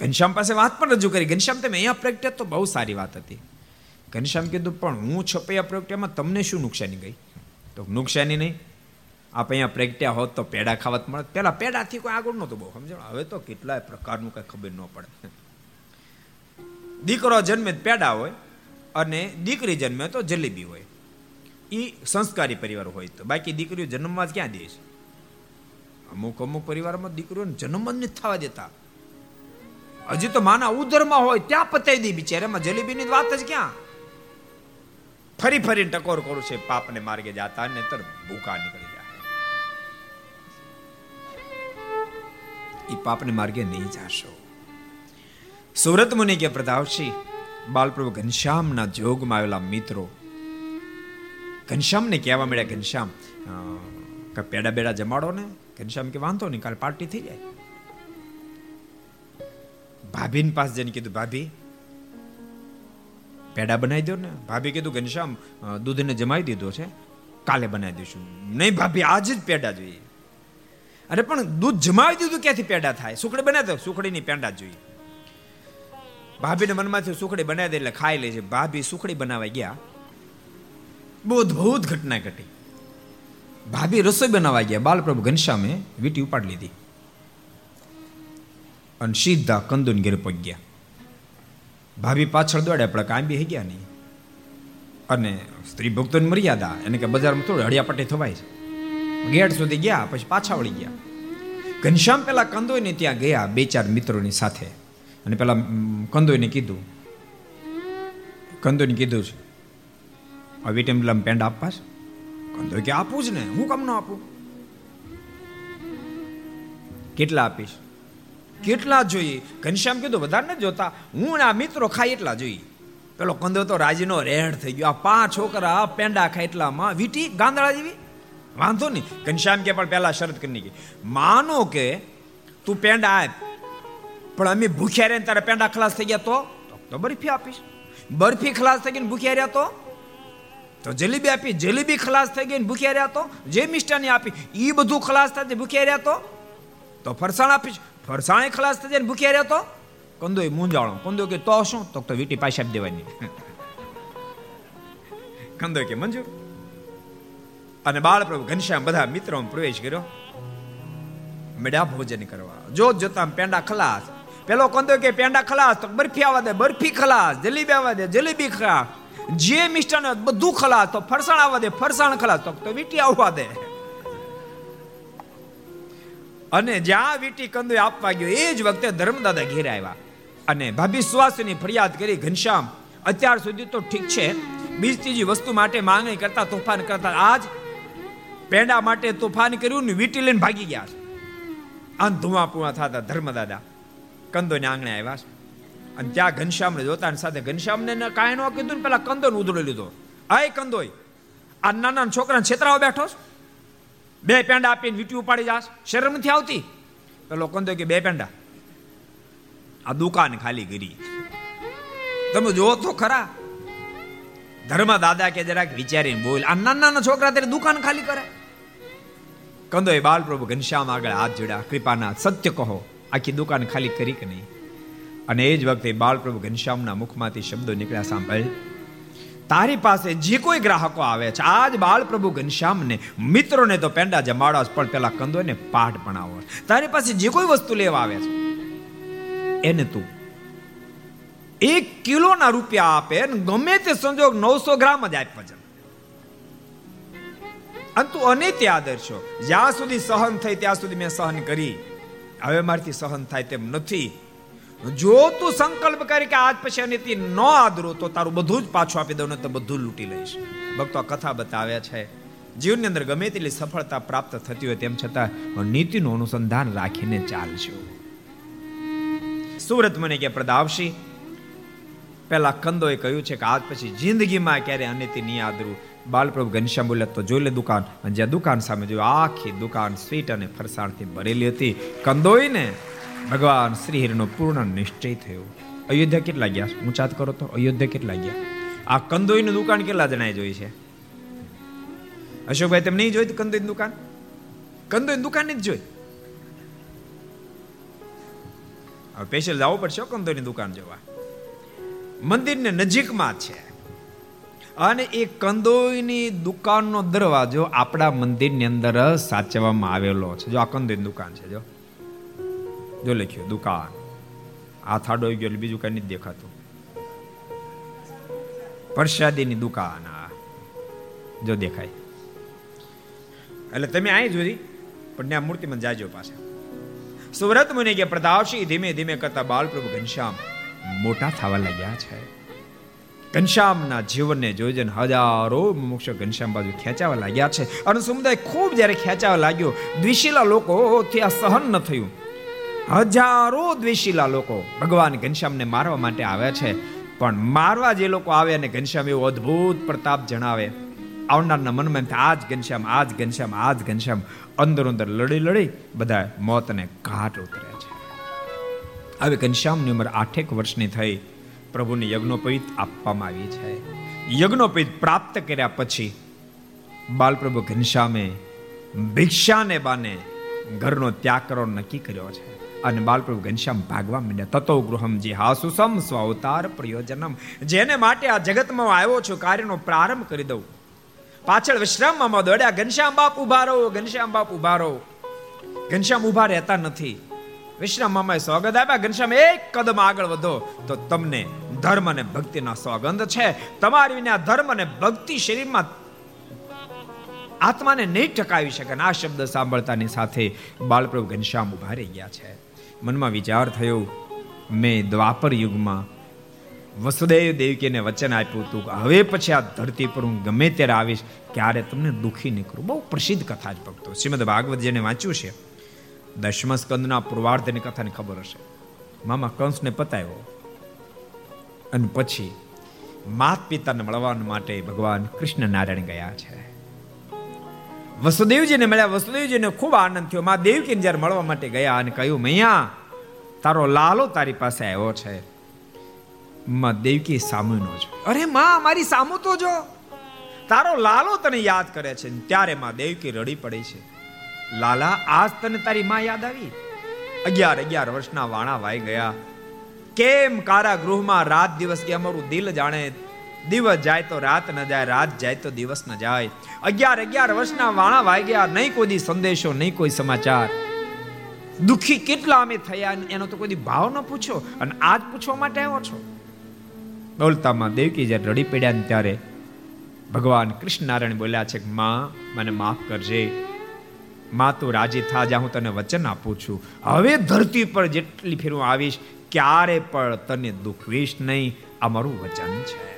S2: ઘનશ્યામ પાસે વાત પણ રજૂ કરી. ઘનશ્યામ, તમે અહીંયા પ્રગટ્યા તો બહુ સારી વાત હતી. ઘનશ્યામ કીધું, પણ હું છપૈયા પ્રગટ્યામાં તમને શું નુકસાની ગઈ? તો, નુકસાની નહીં. આપ અહીંયા પ્રગટ્યા હોત તો પેડા ખાવત મળે પેલા પેડાથી કોઈ આગળ નહોતું બહુ સમજો હવે તો કેટલાય પ્રકારનું કઈ ખબર ન પડે. દીકરો જન્મે પેડા હોય અને દીકરી જન્મે તો જલેબી હોય. એ સંસ્કારી પરિવાર હોય તો. બાકી દીકરીઓ જન્મમાં જ ક્યાં દે છે? અમુક અમુક પરિવારમાં દીકરીઓને જન્મ જ નથી થવા દેતા. હજી તો માના ઉદરમાં હોય ત્યાં પતાવી દે બિચારામાં. જલેબીની વાત જ ક્યાં? ફરી ફરીને ટકોર કરું છે, પાપને માર્ગે જાતા ને તર ભૂકા નીકળી. એ પાપને માર્ગે નહીં જાશો. સુરત મુનિ કે પ્રતાપસિંહ બાલપ્રભુ ઘનશ્યામના જોગમાં આવેલા મિત્રો, ઘનશ્યામને કહેવા મળ્યા ઘનશ્યામ કે પેડા બેડા જમાડો ને? ઘનશ્યામ કે વાંધો નહીં, કાલે પાર્ટી થઈ જાય. ભાભીની પાસે જઈને કીધું, ભાભી, પેડા બનાવી દો ને? ભાભી કીધું, ઘનશ્યામ દૂધને જમાવી દીધો છે, કાલે બનાવી દઈશું. નહીં ભાભી, આજે જ પેડા જોઈએ. અરે પણ દૂધ જમાવી દીધું ક્યાંથી પેડા થાય? સુખડી બનાવી દો, સુખડીની પેંડા જોઈએ. ભાભીને મનમાંથી સુખડી બનાવી દે એટલે ખાઈ લે છે ભાભી સુખડી બનાવવા ગયા. બહુ અદભુત ઘટના ઘટી. ભાભી રસોઈ બનાવવા ગયા. બાલપ્રભુ ઘનશ્યામે વીટી ઉપાડી લીધી. અને સીધા કંદુન ઘેર પગ ગયા. ભાભી પાછળ દોડ્યા, પણ કાંબી બી ગયા નહીં. અને સ્ત્રી ભક્તોની મર્યાદા. એને કે બજારમાં થોડું હળિયાપટ્ટી થવાય છે. ગેટ સુધી ગયા, પછી પાછા વળી ગયા. ઘનશ્યામ પેલા કંદોઈને ત્યાં ગયા, બે ચાર મિત્રોની સાથે. અને પેલા કંદોઈને કીધું. કંદોઈને કીધું છે, આ વિટેમ્બલમ પેન્ડ આપવા છે? કંદોય કે, આપું જ ને, હું કામ ન આપું? કેટલા આપીશ? કેટલા જોઈએ? ઘનશ્યામ કીધું, વધારે ને જોતા, હું આ મિત્રો ખાય એટલા જોઈએ. પેલો કંદો તો રાજીનો રેડ થઈ ગયો, આ પાંચ છોકરા પેંડા ખાય એટલામાં, વીટી ગાંદડા જેવી વાંધો નહીં. ઘનશ્યામ કે પણ પહેલા શરત કરી ગઈ માનો કે તું પેંડા આપ, પણ અમે ભૂખ્યા રહીને તારા પેંડા ખલાસ થઈ ગયા તો? તો બરફી આપીશ. બરફી ખલાસ થઈ ગઈ ભૂખ્યા રહ્યા તો? તો જલેબી આપી. જલેબી ખલાસ થઈ ગઈ ભૂખ્યા રહ્યા તો? જે મિષ્ટાની આપી એ બધું ખલાસ થાય ભૂખ્યા રહ્યા તો? તો ફરસાણ આપીશ. ફરસાણે ખલાસ થઈ જાય ને ભૂખ્યા રહ્યા તો? કંદો એ મૂંઝાણો. કંદો કે, તો શું? તો વીટી પાછી આપી દેવાની. કંદો કે, મંજૂર. અને બાળપ્રભુ ઘનશ્યામ બધા મિત્રો પ્રવેશ કર્યો. મેળા ભોજન કરવા. જોત જોતા પેંડા ખલાસ. પેલો કંદો કે પેંડા ખલાસ, તો બરફી આવવા દે, બરફી ખલાસ, જલેબી આવવા દે, જલેબી ખલાસ. જે મિષ્ટાન બધું ખલાસ, તો ફરસાણ આવવા દે, ફરસાણ ખલાસ, તો તો વીટી આવવા દે. અને જ્યાં વીટી કંદો આપવા ગયો, એ જ વખતે ધર્મદાદા ઘેર આવ્યા. અને ભાભી સુવાસની ફરિયાદ કરી, ઘનશ્યામ, અત્યાર સુધી તો ઠીક છે. બીજ ત્રીજી વસ્તુ માટે માંગણી કરતા, તોફાન કરતા, આજ પેંડા માટે તોફાન કર્યું ને વીટી લઈને ભાગી ગયા છે. આમ ધુમા પુમા થતા ધર્મદાદા કંદોને આંગણે આવ્યા છે. અને ત્યાં ઘનશ્યામને જોતા સાથે ઘનશ્યામને કાંઈ ન કીધું ને પેલા કંદોને ઉધડો લીધો. આય કંદોય, આ નાના છોકરાને છેતરાવા બેઠો છે? બે પેંડા આપીને વીટી ઉપાડી જાશ શરમ નથી આવતી? પેલો કંદો કે, બે પેંડા, આ દુકાન ખાલી કરી. તમે જોવો તો ખરા. ધર્મ દાદા કે જરાક વિચારીને બોલ, આ નાના નાના છોકરા ત્યારે દુકાન ખાલી કરે? કંદો એ બાલપ્રભુ ઘનશ્યામ આગળ હાથ જોડ્યા કૃપાના સત્ય કહો, આખી દુકાન ખાલી કરી કે નહીં? અને એ જ વખતે બાલપ્રભુ ઘનશ્યામના મુખમાંથી શબ્દો નીકળ્યા સાંભળ, તારી પાસે જે કોઈ ગ્રાહકો આવે છે, આજ બાલપ્રભુ ઘનશ્યામને, મિત્રોને તો પેંડા જમાડો પણ પેલા કંદોને પાઠ ભણાવો. તારી પાસે જે કોઈ વસ્તુ લેવા આવે છે, એને તું એક કિલોના રૂપિયા આપે ગમે તે સંજોગ નવસો ગ્રામ જ આપવા છે અને તું અનેત્ય આદર્શો જ્યાં સુધી સહન થઈ ત્યાં સુધી મેં સહન કરી. હવે મારથી સહન થાય તેમ નથી. જો તું સંકલ્પ કરી કે આજ પછી અનિતિ ન આદરો, તો તારું બધું જ પાછું આપી દઉં ને તો બધું લૂંટી લઈશ. ભક્તો કથા બતાવ્યા છે. જીવનની અંદર ગમે તેટલી સફળતા પ્રાપ્ત થતી હોય તેમ છતાં નીતિનું અનુસંધાન રાખીને ચાલશો સુરત મને કે પ્રદાવશી પેલા કંદોએ કહ્યું છે કે આજ પછી જિંદગીમાં ક્યારે અનિતિ નહીં આદરું. બાલપ્રભુ ઘનશ્યામ બોલ્યા, તો જોઈ લે દુકાન. અને જ્યાં દુકાન સામે જોયું, આખી દુકાન સ્વીટ અને ફરસાણથી ભરેલી હતી. કંદોઈને ભગવાન શ્રી હરિનો પૂર્ણ નિશ્ચય થયો. અયોધ્યા કેટલા ગયા? ઊંચાત કરો તો? અયોધ્યા કેટલા ગયા? આ કંદોઈની દુકાન કેટલા જણાએ જોઈ છે? અશોકભાઈ તમે નહીં જોઈ કંદોઈની દુકાન? કંદોઈની દુકાન જ જોઈ. હવે સ્પેશિયલ જવું પડશે કંદોઈની દુકાન જોવા. મંદિરને નજીકમાં છે. અને એ કંદોઈની દુકાનનો દરવાજો આપણા મંદિરની અંદર સાચવવામાં આવેલો છે. જો આ કંદોઈ દુકાન છે, જો. જો લખ્યું, દુકાન. આ થાડો ગયો એટલે બીજું કઈ નથી દેખાતું. પ્રસાદીની દુકાન આ. જો દેખાય. એટલે તમે અહીં જોઈ. પણ ત્યાં મૂર્તિમાં જાજો પાસે સુરત મુનિ કે પ્રતાપસિંહ ધીમે ધીમે કરતા બાલપ્રભુ ઘનશ્યામ મોટા થવા લાગ્યા છે. ઘનશ્યામના જીવનને જોઈને હજારો મોક્ષ ઘનશ્યામ બાજુ ખેંચાવા લાગ્યા છે. અને સમુદાય ખૂબ જ્યારે ખેંચાવા લાગ્યો, દ્વિશીલા લોકો આ સહન ન થયું. હજારો દ્વિશીલા લોકો ભગવાન ઘનશ્યામને મારવા માટે આવ્યા છે. પણ મારવા જે લોકો આવે અને ઘનશ્યામ એવો અદ્ભુત પ્રતાપ જણાવે, આવનારના મનમાં આજ ઘનશ્યામ આજ ઘનશ્યામ આજ ઘનશ્યામ. અંદર અંદર લડી લડી બધા મોતને ઘાટ ઉતરે છે. હવે ઘનશ્યામની ઉંમર આઠેક વર્ષની થઈ. પ્રભુને યજ્ઞોપવિત આપવામાં આવી છે. યજ્ઞોપવિત પ્રાપ્ત કર્યા પછી બાલપ્રભુ ઘનશ્યામે ભિક્ષાને બાને ઘરનો ત્યાગ કરવાનો નક્કી કર્યો છે. અને બાલપ્રભુ ઘનશ્યામ ભાગવા માંડ્યા. તતો ગૃહમ જે હાસુસમ સ્વ અવતાર પ્રયોજનમ. જેને માટે આ જગતમાં આવ્યો છું, કાર્યનો પ્રારંભ કરી દઉં. પાછળ વિશ્રામમાં દોડ્યા. ઘનશ્યામ બાપ ઊભા રહો, ઘનશ્યામ બાપ ઊભા રહો. ઘનશ્યામ ઊભા રહેતા નથી. વિશ્રામ મામાએ સ્વાગત આપ્યા. ઘનશ્યામ, એક કદમ આગળ વધો તો તમને ધર્મ અને ભક્તિના સોગંદ છે. તમારી વિના ધર્મ અને ભક્તિ શરીરમાં આત્માને નહીં ટકાવી શકે આ શબ્દ સાંભળતાની સાથે બાળપ્રભુ ઘનશ્યામ ઊભા રહી ગયા છે. મનમાં વિચાર થયો, મેં દ્વાપર યુગમાં વસુદેવ દેવકીને વચન આપ્યું હતું કે હવે પછી આ ધરતી પર હું ગમે ત્યારે આવીશ, ક્યારે તમને દુખી નહીં કરું બહુ પ્રસિદ્ધ કથા જ ભક્તો. શ્રીમદ ભાગવત જેને વાંચ્યું છે. દશમ સ્કંદના પૂર્વાર્ધની કથાની ખબર હશે. મામા કંસને પતાવ્યો. અને પછી માત પિતાને મળવા માટે ભગવાન કૃષ્ણ નારાયણ ગયા છે. વસુદેવજીને મળ્યા. વસુદેવજીને ખૂબ આનંદ થયો. મા દેવકીને જ્યારે મળવા માટે ગયા અને કહ્યું, મૈયા, તારો લાલો તારી પાસે આવ્યો છે. માં દેવકી સામુ નો જો અરે માં, મારી સામુ તો જો. તારો લાલો તને યાદ કરે છે. ત્યારે માં દેવકી રડી પડી છે. લાલા, આજ તને તારી માં યાદ આવી? અગિયાર અગિયાર વર્ષના વાણા વાઈ ગયા. કેમ કારાગૃહમાં રાત દિવસ કે અમારું દિલ જાણે? દિવસ જાય તો રાત ન જાય, રાત જાય તો દિવસ ન જાય. અગિયાર અગિયાર વર્ષના વાણા વાઈ ગયા, નહીં કોઈ સંદેશો, નહીં કોઈ સમાચાર. દુખી કેટલા અમે થયા એનો તો કોઈ ભાવ ન પૂછો અને આજ પૂછવા માટે આવ્યો છો? બોલતામાં દેવકી જ્યારે રડી પડ્યા ને ત્યારે ભગવાન કૃષ્ણ નારાયણ બોલ્યા છે કે, માં, મને માફ કરજે. માં તું રાજી થા જ્યાં હું તને વચન આપું છું. હવે ધરતી પર જેટલી ફેર હું આવીશ, ક્યારે પણ તને દુખવીશ નહીં. આ મારું વચન છે.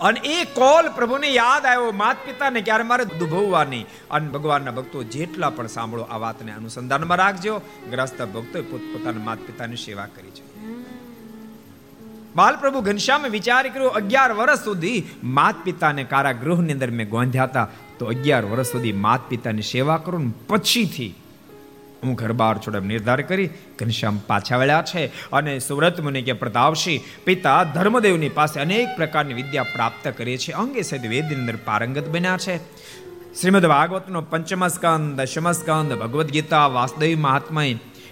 S2: અને એ કોલ પ્રભુને યાદ આવ્યો, માત પિતાને ક્યારે મારે દુભવવાની. અને ભગવાનના ભક્તો જેટલા પણ સાંભળો આ વાતને અનુસંધાનમાં રાખજો. ગ્રસ્ત ભક્તોએ પોતપોતાના માત પિતાની સેવા કરી છે. બાલપ્રભુ ઘનશ્યામે વિચાર કર્યો, અગિયાર વર્ષ સુધી માત પિતાને કારાગૃહની અંદર મેં ગોંધ્યા હતા, તો અગિયાર વર્ષ સુધી માત પિતાની સેવા કરું ને પછીથી હું ઘર બહાર છોડે નિર્ધાર કરી ઘનશ્યામ પાછા વળ્યા છે અને સુરત મુનિ કે પ્રતાપસિંહ પિતા ધર્મદેવની પાસે અનેક પ્રકારની વિદ્યા પ્રાપ્ત કરી છે. અંગે સહિત વેદની અંદર પારંગત બન્યા છે. શ્રીમદ ભાગવતનો પંચમસ્કંદ, દશમસ્કંદ, ભગવદ્ ગીતા, વાસુદેવ મહાત્મા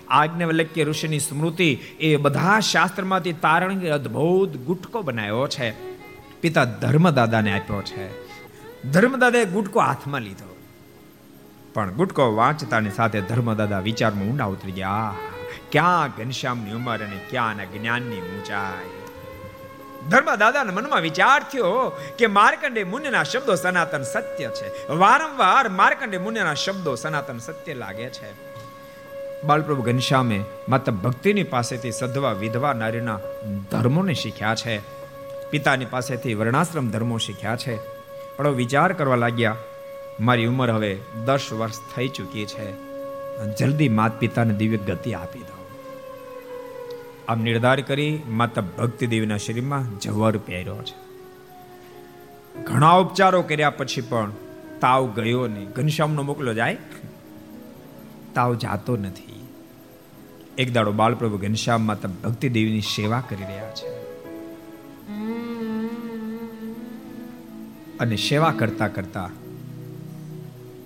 S2: આજ્ઞવલ્ક્ય ઋષિની સ્મૃતિ એ બધા શાસ્ત્રમાંથી તારણ અદ્ભુત ગુટકો બનાવ્યો છે. પિતા ધર્મદાદાને આપ્યો છે. ધર્મદાદાએ ગુટકો હાથમાં લીધો. પણ ગુટકો વાંચતાની સાથે ધર્મદાદા વિચારમાં ઊંડા ઉતરી ગયા. ક્યાં ઘનશ્યામની ઉંમર અને ક્યાં જ્ઞાનની ઊંચાઈ? ધર્મદાદાના મનમાં વિચાર થયો કે માર્કંડે મુનિના શબ્દો સનાતન સત્ય છે. વારંવાર માર્કંડે મુનિના શબ્દો સનાતન સત્ય લાગે છે. બાલપ્રભુ ઘનશ્યામે માતા ભક્તિની પાસેથી સધવા વિધવા નારીના ધર્મોને શીખ્યા છે. પિતાની પાસેથી વર્ણાશ્રમ ધર્મો શીખ્યા છે. પણ વિચાર કરવા લાગ્યા, મારી ઉંમર હવે દસ વર્ષ થઈ ચૂકી છે. જલ્દી માત પિતાને દિવ્ય ગતિ આપી દો. આમ નિર્ધાર કરી માતા ભક્તિ દેવીના શરીરમાં જવર પહેર્યો છે. ઘણા ઉપચારો કર્યા પછી પણ તાવ ગયો નહીં. ઘનશ્યામનો મોકલો જાય. તાવ જાતો નથી. એક દાડો બાળપ્રભુ ઘનશ્યામ માતા ભક્તિ દેવીની સેવા કરી રહ્યા છે. અને સેવા કરતા કરતા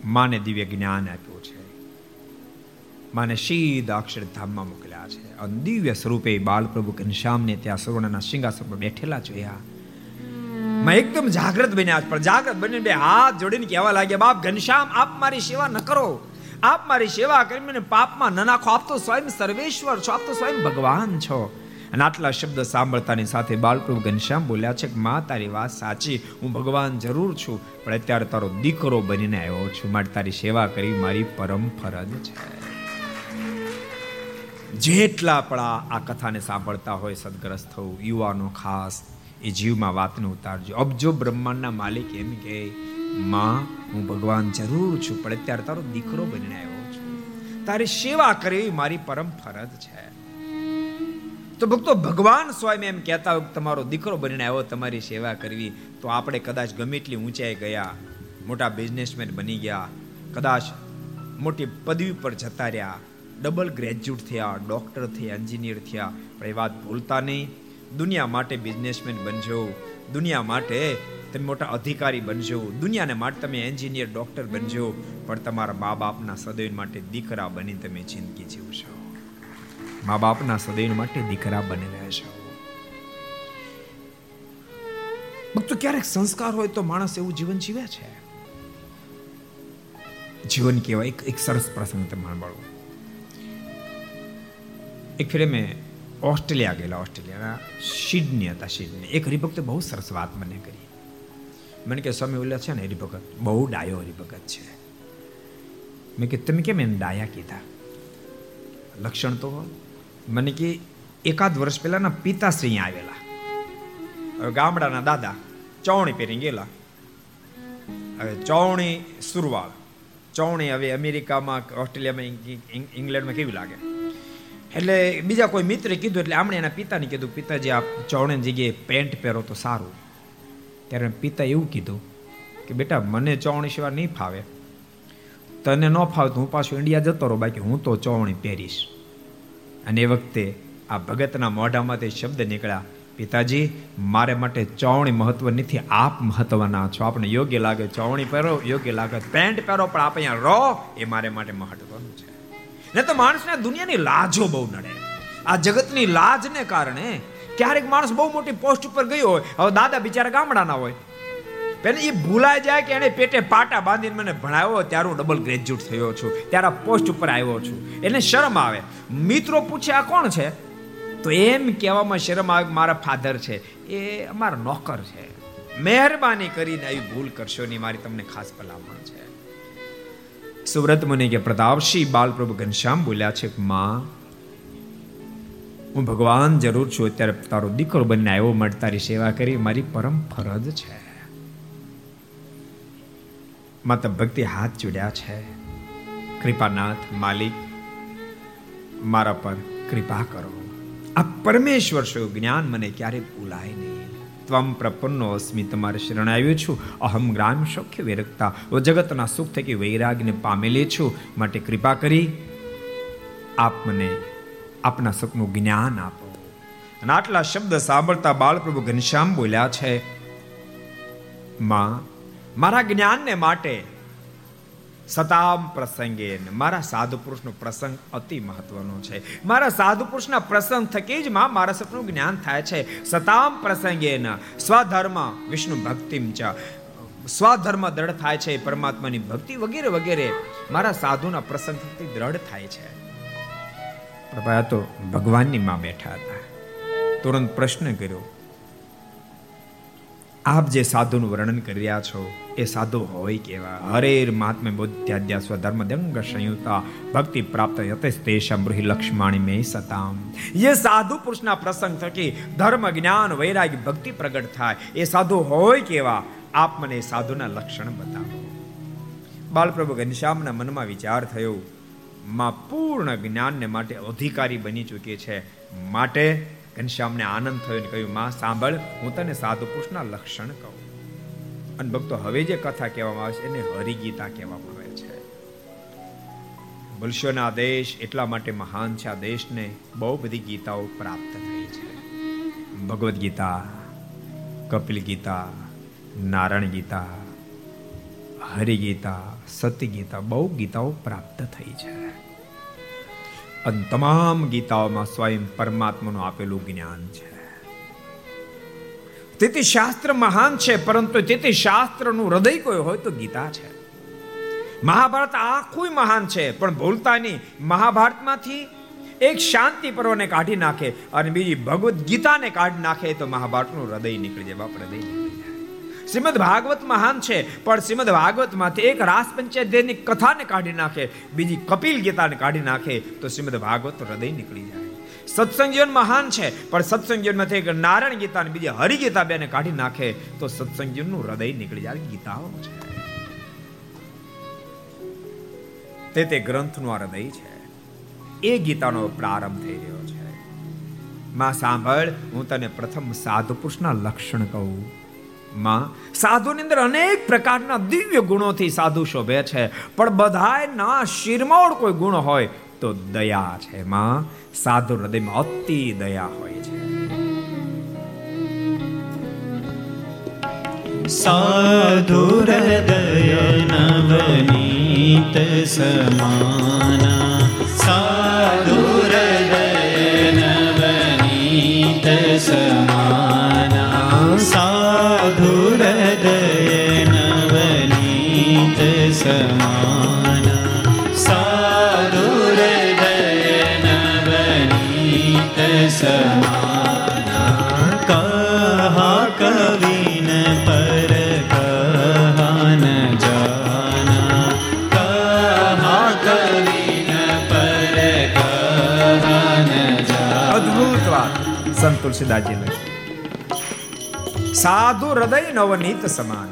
S2: માને દિવ્ય જ્ઞાન આપ્યું છે. માને સીધા અક્ષરધામમાં મોકલ્યા છે. અને દિવ્ય સ્વરૂપે બાલપ્રભુ ઘનશ્યામને ત્યાં સુવર્ણના સિંહાસન પર બેઠેલા જોયા. મેં એકદમ જાગૃત બન્યા પણ જાગૃત બનીને બે હાથ જોડીને કહેવા લાગ્યા, બાપ ઘનશ્યામ, આપ મારી સેવા ન કરો. આપ મારી સેવા કરી મને પાપમાં ન નાખો. આપ તો સ્વયં સર્વેશ્વર છો. આપ તો સ્વયં ભગવાન છો. અને આટલા શબ્દ સાંભળતાની સાથે બાલપ્રભુ ઘનશ્યામ બોલ્યા છે કે, માં, તારી વાત સાચી. હું ભગવાન જરૂર છું, પણ અત્યારે તારો દીકરો બનીને આવ્યો છું. માટે તારી સેવા કરી, મારી પરમ ફરજ છે. જેટલા પણ આ કથાને સાંભળતા હોય સદગ્રસ્ત થવું, યુવાનો ખાસ, એ જીવમાં વાતને ઉતારજો. અબજો બ્રહ્માંડના માલિક એમ કે માં, હું ભગવાન જરૂર છું, પણ અત્યારે તારો દીકરો બનીને આવ્યો છું. તારી સેવા કરવી મારી પરમ ફરજ છે. તો ભક્તો, ભગવાન સ્વયં એમ કહેતા હોય તમારો દીકરો બનીને આવ્યો, તમારી સેવા કરવી, તો આપણે કદાચ ગમે એટલી ઊંચાઈ ગયા, મોટા બિઝનેસમેન બની ગયા, કદાચ મોટી પદવી પર જતા રહ્યા ડબલ ગ્રેજ્યુએટ થયા ડોક્ટર થયા એન્જિનિયર થયા, પણ એ વાત ભૂલતા નહીં. દુનિયા માટે બિઝનેસમેન બનજો. દુનિયા માટે તમે મોટા અધિકારી બનજો. દુનિયાને માટે તમે એન્જિનિયર, ડોક્ટર બનજો. પણ તમારા મા બાપના સદૈવ માટે દીકરા બની તમે જિંદગી જીવશો મા બાપના સદૈવ માટે દીકરા બની રહેશો ભક્તો, ક્યારેક સંસ્કાર હોય તો માણસ એવું જીવન જીવે છે? જીવન કહેવાય એક સરસ પ્રસંગ તમે સાંભળો એક ફેરે મેં ઓસ્ટ્રેલિયા ગયેલા, ઓસ્ટ્રેલિયાના સિડની હતા, સિડની. એક હરિભક્તે બહુ સરસ વાત મને કરી. મને કે, સ્વામી, ઓલા છે ને હરિભગત? બહુ ડાયો હરિભગત છે. મેં કે, તમે કેમ એને ડાયા કીધા? લક્ષણ તો મને કે, એકાદ વર્ષ પહેલાના પિતાશ્રી આવેલા. હવે ગામડાના દાદા ચૌણી પહેરી ગયેલા. હવે ચૌણી સુરવાળ. ચૌણી હવે અમેરિકામાં, ઓસ્ટ્રેલિયામાં ઇંગ્લેન્ડમાં કેવી લાગે? એટલે બીજા કોઈ મિત્રે કીધું એટલે આમણે એના પિતાને કીધું, પિતાજી, આ ચૌણી જગ્યાએ પેન્ટ પહેરો તો સારું. ત્યારે પિતા એવું કીધું કે, બેટા, મને ચૌણી સિવાય નહીં ફાવે. તને ન ફાવે તો હું પાછું ઇન્ડિયા જતો રહો. બાકી હું તો ચૌણી પહેરીશ. અને એ વખતે આ ભગતના મોઢામાં તે શબ્દ નીકળ્યા, પિતાજી, મારે માટે ચૌણી મહત્વ નથી. આપ મહત્વના છો. આપને યોગ્ય લાગે ચૌણી પહેરો, યોગ્ય લાગે પેન્ટ પહેરો, પણ આપ અહીંયા રહો. એ મારે માટે મહત્વનું છે. ને તો માણસને દુનિયાની લાજો બહુ નડે. આ જગતની લાજને કારણે ક્યારેક માણસ બહુ મોટી પોસ્ટ ઉપર ગયો હોય, હવે દાદા બિચારા ગામડાના હોય. પહેલાં એ ભૂલાઈ જાય કે એને પેટે પાટા બાંધીને મને ભણાવ્યો ત્યારે હું ડબલ ગ્રેજ્યુએટ થયો છું, ત્યારે પોસ્ટ ઉપર આવ્યો છું. એને શરમ આવે. મિત્રો પૂછે, આ કોણ છે? તો એમ કહેવામાં શરમ આવે મારા ફાધર છે. એ અમારા નોકર છે. મહેરબાની કરીને આવી ભૂલ કરશો નહીં, મારી તમને ખાસ ભલામણ છે. સુવ્રત મુનિ કે પ્રતાપસિંહ બાલપ્રભુ ઘનશ્યામ બોલ્યા છે, માં, હું ભગવાન જરૂર છું, અત્યારે તારો દીકરો બંને આવ્યો માટે તારી સેવા કરી, મારી પરમ ફરજ છે. માતા ભક્તિ હાથ જોડ્યા છે. કૃપાનાથ, માલિક, મારા પર કૃપા કરો. આ પરમેશ્વર શું જ્ઞાન મને ક્યારે ભૂલાય નહીં. ત્વમ પ્રપન્નો અસ્મિ તમારે શરણ આવ્યો છું. અહમ ગ્રામ સૌખ્ય વિરક્તા. ઓ જગતના સુખ થકી વૈરાગને પામેલી છું. માટે કૃપા કરી આપ મને આપના સુખનું જ્ઞાન આપો. અને આટલા શબ્દ સાંભળતા બાળપ્રભુ ઘનશ્યામ બોલ્યા છે, માં, મારા જ્ઞાનને માટે સતામ પ્રસંગે મારા સાધુ પુરુષનો પ્રસંગ અતિ મહત્વનો છે. મારા સાધુ પુરુષના પ્રસંગ થકી જ માં મારા સપનું જ્ઞાન થાય છે. સતામ પ્રસંગે સ્વધર્મ વિષ્ણુ ભક્તિમ ચ. સ્વધર્મ દ્રઢ થાય છે. પરમાત્માની ભક્તિ વગેરે વગેરે મારા સાધુના પ્રસંગથી દ્રઢ થાય છે. પ્રભા તો ભગવાનની માં બેઠા હતા. તુરંત પ્રશ્ન કર્યો આપ જે સાધુનું વર્ણન કરી રહ્યા છો, એ સાધુ હોય કેવા? હરેર મહાત્મે બુદ્ધ્યાદ્યા સ્વધર્મ દંગ સંયુતા, ભક્તિ પ્રાપ્ત તેષમ બ્રુહિ લક્ષ્માણી મે સતામ. એ સાધુ પુરુષના પ્રસંગ થકી ધર્મ, જ્ઞાન, વૈરાગ્ય, ભક્તિ પ્રગટ થાય. એ સાધુ હોય કેવા? આપ મને સાધુના લક્ષણ બતાવો. બાલપ્રભુ ઘનશ્યામના મનમાં વિચાર થયો, માં પૂર્ણ જ્ઞાનને માટે અધિકારી બની ચૂકી છે. માટે ઘનશ્યામને આનંદ થયો કહ્યું, માં, સાંભળ, હું તને સાધુ પુરુષના લક્ષણ કહું. અને ભક્તો હવે જે કથા કહેવામાં આવે છે, એને હરિગીતા કહેવામાં આવે છે. મનુષ્યોના દેશ એટલા માટે મહાન છે, આ દેશને બહુ બધી ગીતાઓ પ્રાપ્ત થઈ છે. ભગવદ્ ગીતા, કપિલ ગીતા, નારાયણ ગીતા, હરિગીતા, સત્ય ગીતા, બહુ ગીતાઓ પ્રાપ્ત થઈ છે. અને તમામ ગીતાઓમાં સ્વયં પરમાત્માનું આપેલું જ્ઞાન છે. તેથી શાસ્ત્ર મહાન છે, પરંતુ તેથી શાસ્ત્રનું હૃદય કોઈ હોય તો ગીતા છે. મહાભારત આખું મહાન છે, પણ ભૂલતા નહીં મહાભારતમાંથી એક શાંતિ પર્વને કાઢી નાખે અને બીજી ભગવદ્ ગીતાને કાઢી નાખે તો મહાભારતનું હૃદય નીકળી જાય, બાપ હૃદય નીકળી શ્રીમદ ભાગવત મહાન છે, પણ શ્રીમદ ભાગવતમાંથી એક રાસ પંચાયતની કથાને કાઢી નાખે, બીજી કપિલ ગીતાને કાઢી નાખે, તો શ્રીમદ ભાગવત હૃદય નીકળી જાય. સત્સંગ જીવન મહાન છે, પણ સત્સંગ જીવનમાંથી એક નારાયણ ગીતા અને બીજી હરિગીતા બેને કાઢી નાખે, તો સત્સંગ જીવનનું હૃદય નીકળી જાય, ગીતાઓ છે. તે તે ગ્રંથનું આ હૃદય છે. એ ગીતાનો પ્રારંભ થઈ રહ્યો છે. માં સાંભળ, હું તને પ્રથમ સાધુ પુરુષના લક્ષણ કહું. માં, સાધુની અંદર અનેક પ્રકારના દિવ્ય ગુણોથી સાધુ શોભે છે. પણ બધાય ના શિરમોડ કોઈ ગુણ હોય તો દયા છે માં. સાધુ હૃદયમાં અતિ દયા હોય છે.
S1: સાધુ હૃદય નવનીત સાધુ હૃદય નવનીત
S2: તુલસીદાસજી લખ્યું સાધુ હૃદય નવનીત સમાન.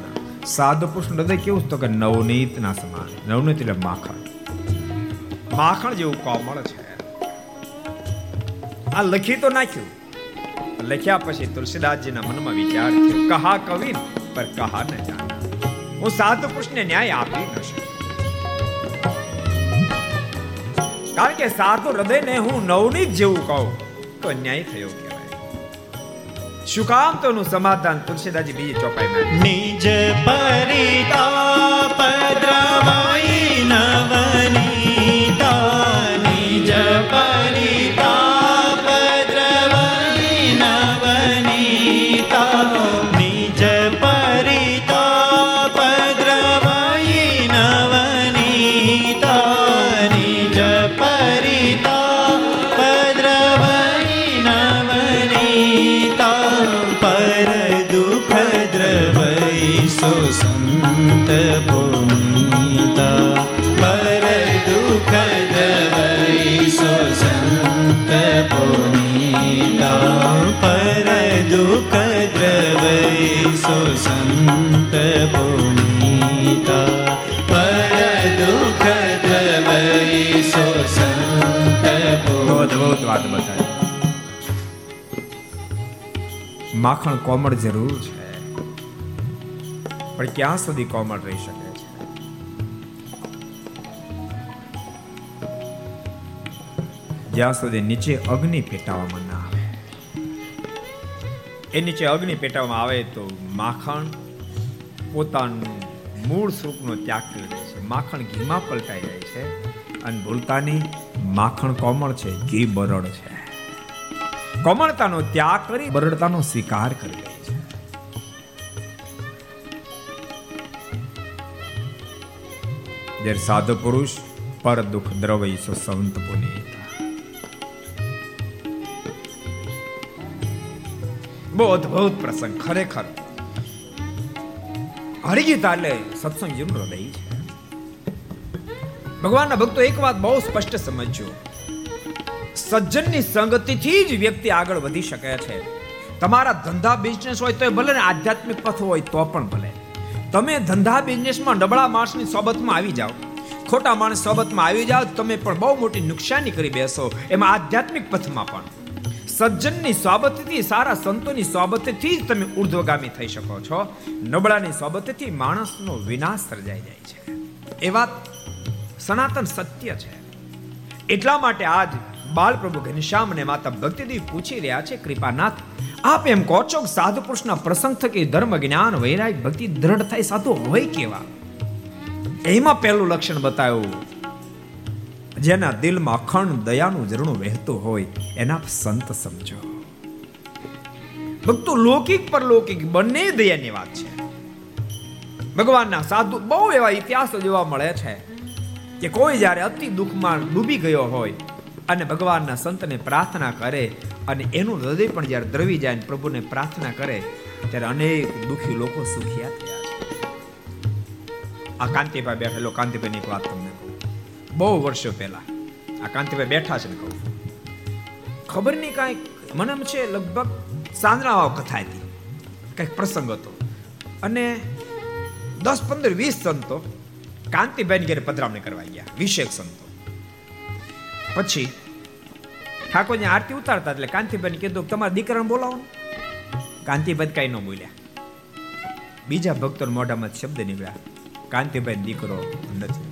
S2: સાધુ પુરુષ હૃદય કેવું તો કે નવનીત ના સમાન. નવનીત એટલે માખણ. માખણ જેવું કોમળ છે. આ લખી તો નાખ્યું. લખ્યા પછી તુલસીદાસજીના મનમાં વિચાર થયો, કહા કવિ પર કહા ન જાણ હું સાધુ પુરુષને ન્યાય આપી ન શકું. કારણ કે સાધુ હૃદયને હું નવનીત જેવું કહું, તો અન્યાય થયો કહેવાય શું કામ તો એનું સમાધાન તુલસીદાસજી બીજી ચોપાઈમાં
S1: નિજ પરિતાપ દ્રવાઈ
S2: વાત બતાવી માખણ કોમળ જરૂર છે. પણ ક્યાં સુધી કોમળ રહી શકે છે? જ્યાં સુધી નીચે અગ્નિ પેટાવામાં ના આવે. એ નીચે અગ્નિ પેટાવામાં આવે તો માખણ પોતાનું મૂળ સ્વરૂપનો ત્યાગ કરી દે છે. માખણ ઘીમાં પલટાઈ જાય છે. અને ભૂલતાની માખણ કોમળ છે, ઘી બરડ છે. કોમળતાનો ત્યાગ કરી બરડતાનો સ્વીકાર કરી લે છે. જ્યારે સાધુ પુરુષ પર દુઃખ દ્રવય સો સંત પુનીત. બહુ અદભુત પ્રસંગ, ખરેખર. હરિગીતા એટલે સત્સંગ જીવન હૃદય છે. ભગવાનના ભક્તો એક વાત બહુ સ્પષ્ટ સમજજો. સજ્જનની સંગતિથી જ વ્યક્તિ આગળ વધી શકે છે. તમારા ધંધા બિઝનેસ હોય તો ભલે ને આધ્યાત્મિક પથ હોય તો પણ ભલે. તમે ધંધા બિઝનેસમાં નબળા માણસની સોબતમાં આવી જાઓ. ખોટા માણસ સોબતમાં આવી જાઓ તમે પણ બહુ મોટી નુકસાની કરી બેસો. એમાં આધ્યાત્મિક પથમાં પણ. સજ્જનની સોબતથી, સારા સંતોની સોબતથી જ તમે ઉર્ધ્વગામી થઈ શકો છો. નબળાની સોબતથી માણસનો વિનાશ સર્જાઈ જાય છે. એ વાત સનાતન સત્ય છે. એટલા માટે આજ બાલ પ્રભુ ઘનશ્યામ અને માતા ભક્તિદેવી પૂછી રહ્યા છે, કૃપાનાથ, આપ એમ કહો છો સાધુ પુરુષના પ્રસંગ થકી ધર્મ જ્ઞાન, વૈરાગ, ભક્તિ દ્રઢ થાય, સાધુ હોય કેવા? એમાં પહેલું લક્ષણ બતાવ્યું. જેના દિલમાં અખંડ દયાનું ઝરણું વહેતું હોય, એના સંત સમજો. ભક્તો, લૌકિક પર લૌકિક બંને દયાની વાત છે. ભગવાનના સાધુ બહુ એવા ઇતિહાસો જોવા મળે છે. કે કોઈ જ્યારે અતિ દુઃખમાં ડૂબી ગયો હોય અને ભગવાનના સંતને પ્રાર્થના કરે અને એનું હૃદય પણ જ્યારે દ્રવી જાય પ્રભુને પ્રાર્થના કરે, ત્યારે અનેક દુઃખી લોકો સુખિયા થયા. આ કાંતિભાઈ બેઠેલો કાંતિભાઈની એક વાત તમને બહુ વર્ષો પહેલા આ કાંતિભાઈ બેઠા છે ને કહું. ખબર નહીં કાંઈક મને છે, લગભગ સાંજના કથા હતી. કંઈક પ્રસંગ હતો. અને દસ, પંદર, વીસ સંતો કાંતિભાઈ ઘેરે પધરામણી કરવા ગયા વિશેષ સંતો. પછી ઠાકોરની આરતી ઉતારતા એટલે કાંતિબેન કીધું, તમારા દીકરાને બોલાવો કાંતિબેન કઈ ન બોલ્યા. બીજા ભક્તો મોઢામાં શબ્દ નીકળ્યા. કાંતિબેન દીકરો નથી.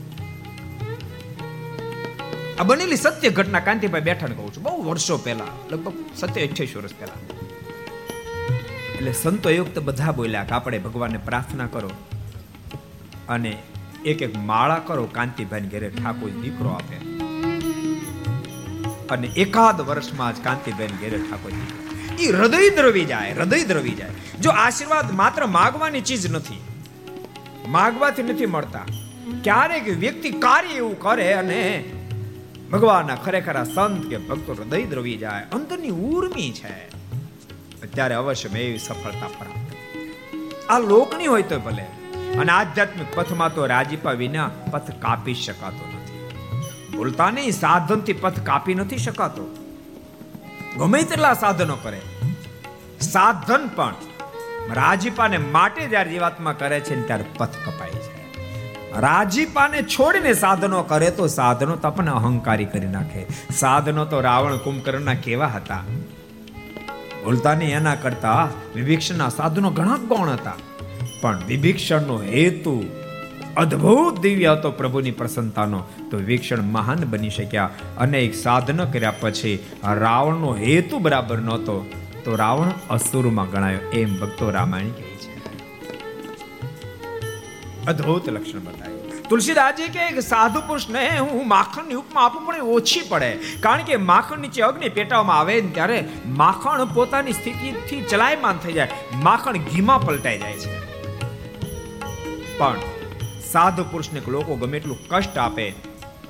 S2: આ બનેલી સત્ય ઘટના કાંતિભાઈ બેઠા કહું છું. બહુ વર્ષો પહેલા, લગભગ સત્ય અઠ્યાવીસ વર્ષ પહેલા. એટલે સંતો યુક્ત બધા બોલ્યા કે આપણે ભગવાનને પ્રાર્થના કરો. અને એક એક માળા કરો કાંતિભાઈ ઘરે ઠાકોર દીકરો આપે. અને એકાદ વર્ષમાં જ કાંતિભાઈ ઘેરે ઠાકોર એ હૃદય દ્રવી જાય, હૃદય દ્રવી જાય. જો આશીર્વાદ માત્ર માગવાની ચીજ નથી, માગવાથી નથી મળતા, ક્યારેક વ્યક્તિ કાર્ય એવું કરે અને ભગવાનના ખરેખર સંત કે ભક્તો હૃદય દ્રવી જાય અંતરની ઉર્મી છે. ત્યારે અવશ્ય મેં એવી સફળતા પ્રાપ્ત આ લોકની હોય તો ભલે અને આધ્યાત્મિક પથમાં તો રાજીપા વિના પથ કાપી શકાતો નથી. ભૂલતા નહીં, સાધનથી પથ કાપી નથી શકાતો. ગમે તેટલા સાધનો કરે. સાધન પણ રાજીપાને માટે જ્યારે જીવાત્મા કરે છે ત્યારે પથ કપાય છે. રાજીપાને છોડીને સાધનો કરે તો સાધનો તો આપણને અહંકારી કરી નાખે. સાધનો તો રાવણ કુંભકર્ણના કેવા હતા? ભૂલતા નહીં, એના કરતા વિભીક્ષણના સાધનો ઘણા ગૌણ હતા. પણ વિભીક્ષણનો હેતુ અદ્ભુત દિવ્ય હતો પ્રભુની પ્રસન્નતાનો તો વિભીક્ષણ મહાન બની શક્યા. અનેક સાધન કર્યા પછી રાવણનો હેતુ બરાબર નહોતો, તો રાવણ અસુરમાં ગણાયો. એમ ભક્તો રામાયણ કહે છે. અદ્ભુત લક્ષણ બતાવ્યું. તુલસીદાસજી કે સાધુ પુરુષને હું માખણની ઉપમા આપું, પણ ઓછી પડે. કારણ કે માખણ નીચે અગ્નિ પેટાવામાં આવે ને ત્યારે માખણ પોતાની સ્થિતિથી ચલાયમાન થઈ જાય. માખણ ઘીમાં પલટાઈ જાય છે. પણ સાધુ પુરુષને લોકો ગમે એટલું કષ્ટ આપે,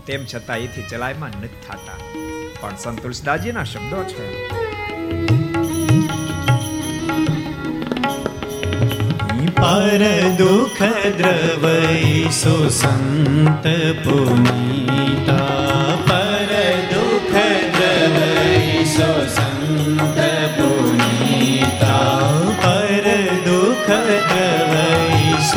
S2: તેમ છતાં એથી ચલાયમાં નથી થતા. પણ સંત શબ્દો છે.
S1: પર દુઃખ દ્રવઈ સુસંત પુનીતા. પર દુઃખ દ્રવઈ સુસંત પુનીતા. પર દુઃખ દ્રવઈ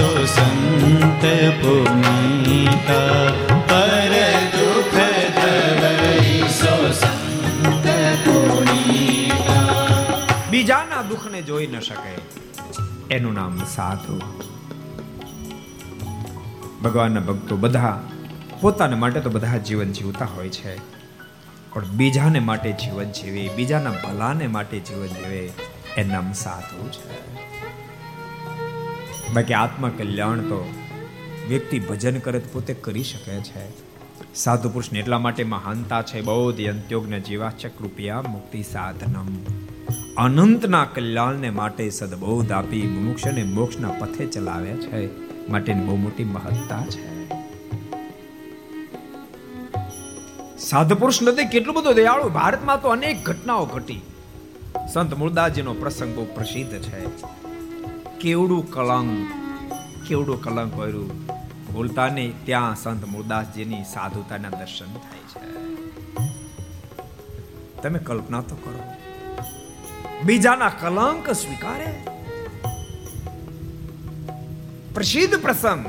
S1: સો સંત પુનીતા પર દુઃખ દ્રવઈ સો સંત પુનીતા
S2: બીજાના દુઃખને જોઈ ન શકે, એનું નામ સાધુ. ભગવાનના ભક્તો બધા પોતાને માટે તો બધા જીવન જીવતા હોય છે, પણ બીજાને માટે જીવન જીવે, બીજાના ભલાને માટે જીવન જીવે એ નામ સાધુ છે. બાકી આત્મા કલ્યાણ તો વ્યક્તિ ભજન કરે તો પોતે કરી શકે છે. સાધુ પુરુષને એટલા માટે મહાનતા છે, બૌદ્ધ અંત્યોગ્ન જીવાચક રૂપિયા મુક્તિ સાધનમ. અનંતના કલ્યાણને માટે સદબોધ આપી મુમુક્ષને મોક્ષના પથે ચલાવે છે. માટેની બહુ મોટી મહત્તા છે. સાધુ પુરુષ નથી કેટલું બધું દયાળુ. ભારતમાં તો અનેક ઘટનાઓ ઘટી. સંત મુરદાસજીનો પ્રસંગ બહુ પ્રસિદ્ધ છે. કેવડું કલંક? કેવડું કલંક કર્યું ભૂલતા નહીં ત્યાં સંત મુરદાસજીની સાધુતાના દર્શન થાય છે. તમે કલ્પના તો કરો. બીજાના કલંક સ્વીકારે? પ્રસિદ્ધ પ્રસંગ.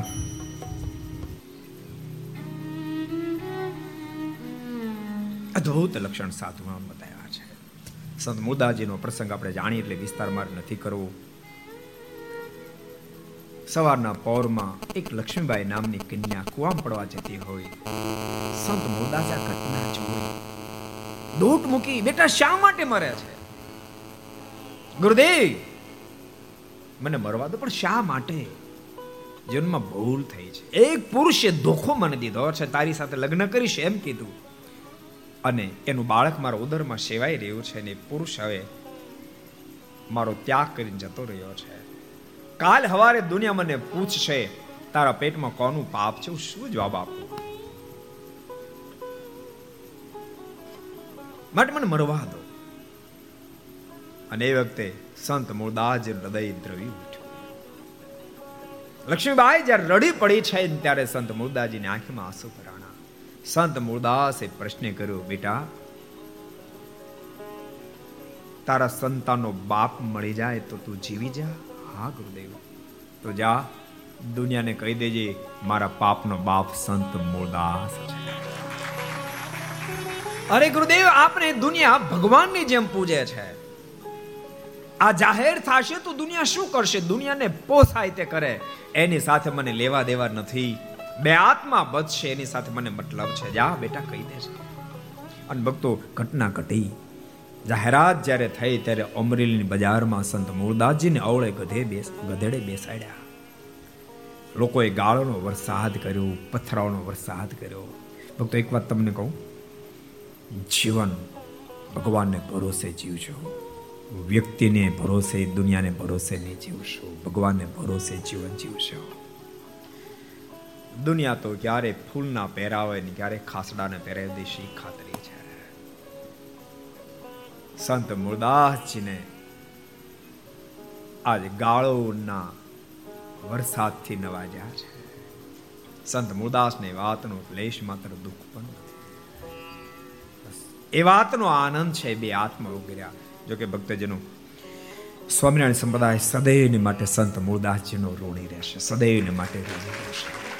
S2: અદ્ભુત લક્ષણ સાધુમાં બતાવ્યા છે. સંત મુદાજીનો પ્રસંગ આપણે જાણીએ એટલે વિસ્તારમાં નથી કરવો. સવારના પૌરમાં એક લક્ષ્મીબાઈ નામની કન્યા કુવામ પડવા જતી હોય. સંત મોદાસા ઘટના જોઈ દોટ મૂકી બેટા શા માટે મરે છે? ગુરુદેવ, મને મરવા દો, પણ શા માટે? જન્મ ભૂલ થઈ છે. એક પુરુષે ધોખો મને દીધો છે, તારી સાથે લગ્ન કરીશ એમ કીધું. અને એનું બાળક મારા ઉદરમાં સેવાઈ રહ્યું છે અને પુરુષ હવે મારો ત્યાગ કરીને જતો રહ્યો છે. કાલ હવારે દુનિયા મને પૂછશે, તારા પેટમાં કોનું પાપ છે? શું જવાબ આપું? માટે મને મરવા દો. અને એ વખતે સંત મૂળદાસ હૃદય દ્રવી ઉઠ્યું. લક્ષ્મીબાઈ જ્યારે રડી પડી છે, ત્યારે સંત મૂળદાસજીની આંખમાં આંસુ ભરાણા. સંત મૂળદાસે પ્રશ્ન કર્યો, બેટા, તારા સંતાનનો બાપ મળી જાય તો તું જીવી જા. હા, ગુરુદેવ. તો જા, દુનિયાને કહી દેજે, મારા પાપનો બાપ સંત મૂળદાસ અરે ગુરુદેવ આપણે દુનિયા ભગવાનની જેમ પૂજે છે. આ જાહેર થશે તો દુનિયા શું કરશે? દુનિયાને પોસાય તે કરે. એની સાથે મને લેવા દેવા નથી. બે આત્મા બચશે, એની સાથે મને મતલબ છે. જા, બેટા, કહી દે છે અને ભક્તો, ઘટના ઘટી. જાહેરાત જ્યારે થઈ ત્યારે અમરેલીની બજારમાં સંત મૂળદાસજીને અવળે ગધે બેસ, ગધેડે બેસાડ્યા. લોકોએ ગાળોનો વરસાદ કર્યો, પથરાઓનો વરસાદ કર્યો. ભક્તો, એક વાત તમને કહું. જીવન ભગવાનને ભરોસે જીવજો. વ્યક્તિને ભરોસે, દુનિયાને ભરોસે નહીં જીવશો. ભગવાનને ભરોસે જીવન જીવશો. દુનિયા તો ક્યારે ફૂલના પહેરાવે ને ક્યારે ખાસડાને પહેરાવી દેશે ખાતરી. સંત મુરદાસજીને આજ ગાળોના વરસાદથી નવાજ્યા છે. સંત મુરદાસને વાતનો ક્લેશ માત્ર દુઃખ પણ એ વાતનો આનંદ છે બે આત્મા ઉગર્યા. જોકે ભક્તજનો, સ્વામિનારાયણ સંપ્રદાય સદૈવને માટે સંત મૂળદાસજીનો ઋણી રહેશે, સદૈવને માટે ઋણી રહેશે.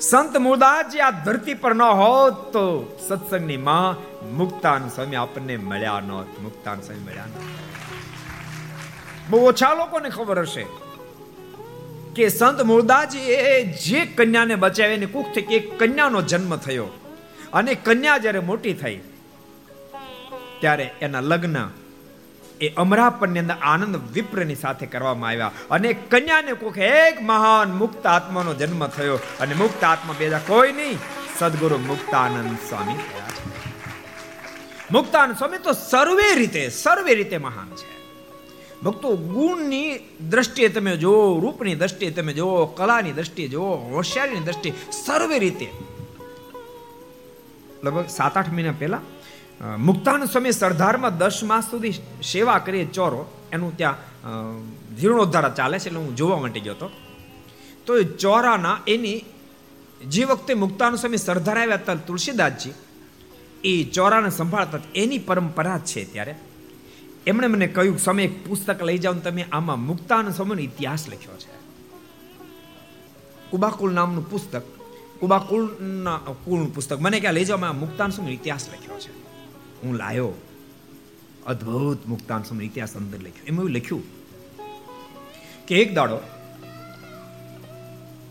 S2: સંત મુદાજી આ ધરતી પર ન હોત તો સત્સંગની માં મુક્તાન સ્વામી આપણને મળ્યા નહોત મુક્તાન સ્વામી મળ્યા ન બહુ ઓછા લોકોને ખબર હશે કે સંત મુરદાજી એ જે કન્યાને બચાવી એની કુખ થઈ એક કન્યાનો જન્મ થયો અને કન્યા જ્યારે મોટી થઈ, ત્યારે એના લગ્ન એ અમરાપણની અંદર આનંદ વિપ્રની સાથે કરવામાં આવ્યા. અને કન્યાને કોક એક મહાન મુક્ત આત્માનો જન્મ થયો. અને મુક્ત આત્મા બેજા કોઈ નહીં, સદગુરુ મુક્તાનંદ સ્વામી મુક્તાનંદ સ્વામી તો સર્વે રીતે સર્વે રીતે મહાન છે. ભક્તો, ગુણની દ્રષ્ટિએ તમે જુઓ રૂપની દ્રષ્ટિએ તમે જુઓ કલાની દ્રષ્ટિએ જુઓ હોશિયારીની દ્રષ્ટિએ સર્વે રીતે. લગભગ સાત આઠ મહિના પહેલા મુક્તાન સ્વામી સરદારમાં દસ માસ સુધી સેવા કરીએ ચોરો. એનું ત્યાં જીર્ણોદ્ધાર ચાલે છે એટલે હું જોવા માટે ગયો હતો. તો એ ચોરાના એની જે વખતે મુક્તાન સ્વામી સરદાર આવ્યા હતા તુલસીદાસજી, એ ચોરાને સંભાળતા એની પરંપરા છે ત્યારે. એમણે મને કહ્યું સમય એક પુસ્તક લઈ જાઓ તમે આમાં મુક્તાન સ્વામીનો ઇતિહાસ લખ્યો છે. કુબાકુલ નામનું પુસ્તક, કુબાકુલના કુળનું પુસ્તક. મને ક્યાં લઈ જાઓ મુક્તાન સ્વામીનો ઇતિહાસ લખ્યો છે. હું લાયો. અદ્ભુત મુક્તાન સમય ઇતિહાસ અંદર લખ્યું. એમાં એવું લખ્યું કે એક દાડો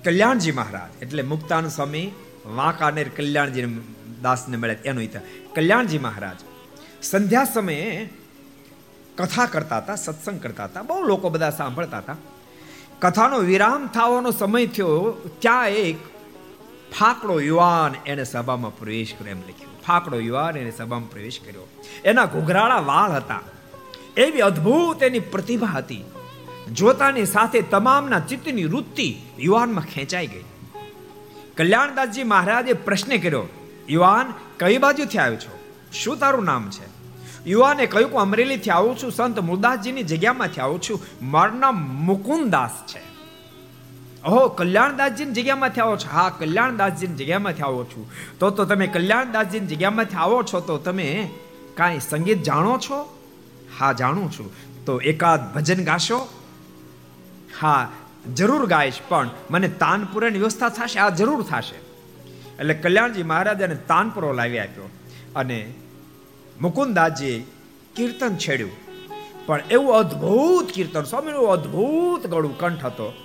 S2: કલ્યાણજી મહારાજ, એટલે મુક્તાન સ્વામી વાંકાનેર કલ્યાણજી દાસને મળે એનો ઇતિહાસ કલ્યાણજી મહારાજ સંધ્યા સમયે કથા કરતા હતા, સત્સંગ કરતા હતા. બહુ લોકો બધા સાંભળતા હતા. કથાનો વિરામ થવાનો સમય થયો. ત્યાં એક ફાકડો યુવાન એને સભામાં પ્રવેશ કર્યો એમ લખ્યું ફાકડો યુવાન એને સભામાં પ્રવેશ કર્યો એના ઘોઘરાળા વાળ હતા એવી અદ્ભુત એની પ્રતિભા હતી જોતાની સાથે તમામના ચિત્તની વૃત્તિ યુવાનમાં ખેંચાઈ ગઈ કલ્યાણદાસજી મહારાજે પ્રશ્ન કર્યો યુવાન કઈ બાજુથી આવ્યો છો શું તારું નામ છે યુવાને કહ્યું કે અમરેલીથી આવું છું સંત મુરદાસજીની જગ્યામાંથી આવું છું મારું નામ મુકુંદાસ છે ઓહો, કલ્યાણદાસજીની જગ્યામાંથી આવો છો. હા, કલ્યાણદાસજીની જગ્યામાંથી આવો છું. તો તો તમે કલ્યાણદાસજીની જગ્યામાંથી આવો છો તો તમે કાંઈ સંગીત જાણો છો? હા, જાણું છું. તો એકાદ ભજન ગાશો? હા, જરૂર ગાઈશ, પણ મને તાનપુરાની વ્યવસ્થા થશે, આ જરૂર થશે. એટલે કલ્યાણજી મહારાજાને તાનપુરો લાવી આપ્યો અને મુકુંદાસજીએ કીર્તન છેડ્યું. પણ એવું અદ્ભુત કીર્તન, સ્વામીનું અદ્ભુત ગળું કંઠ હતો.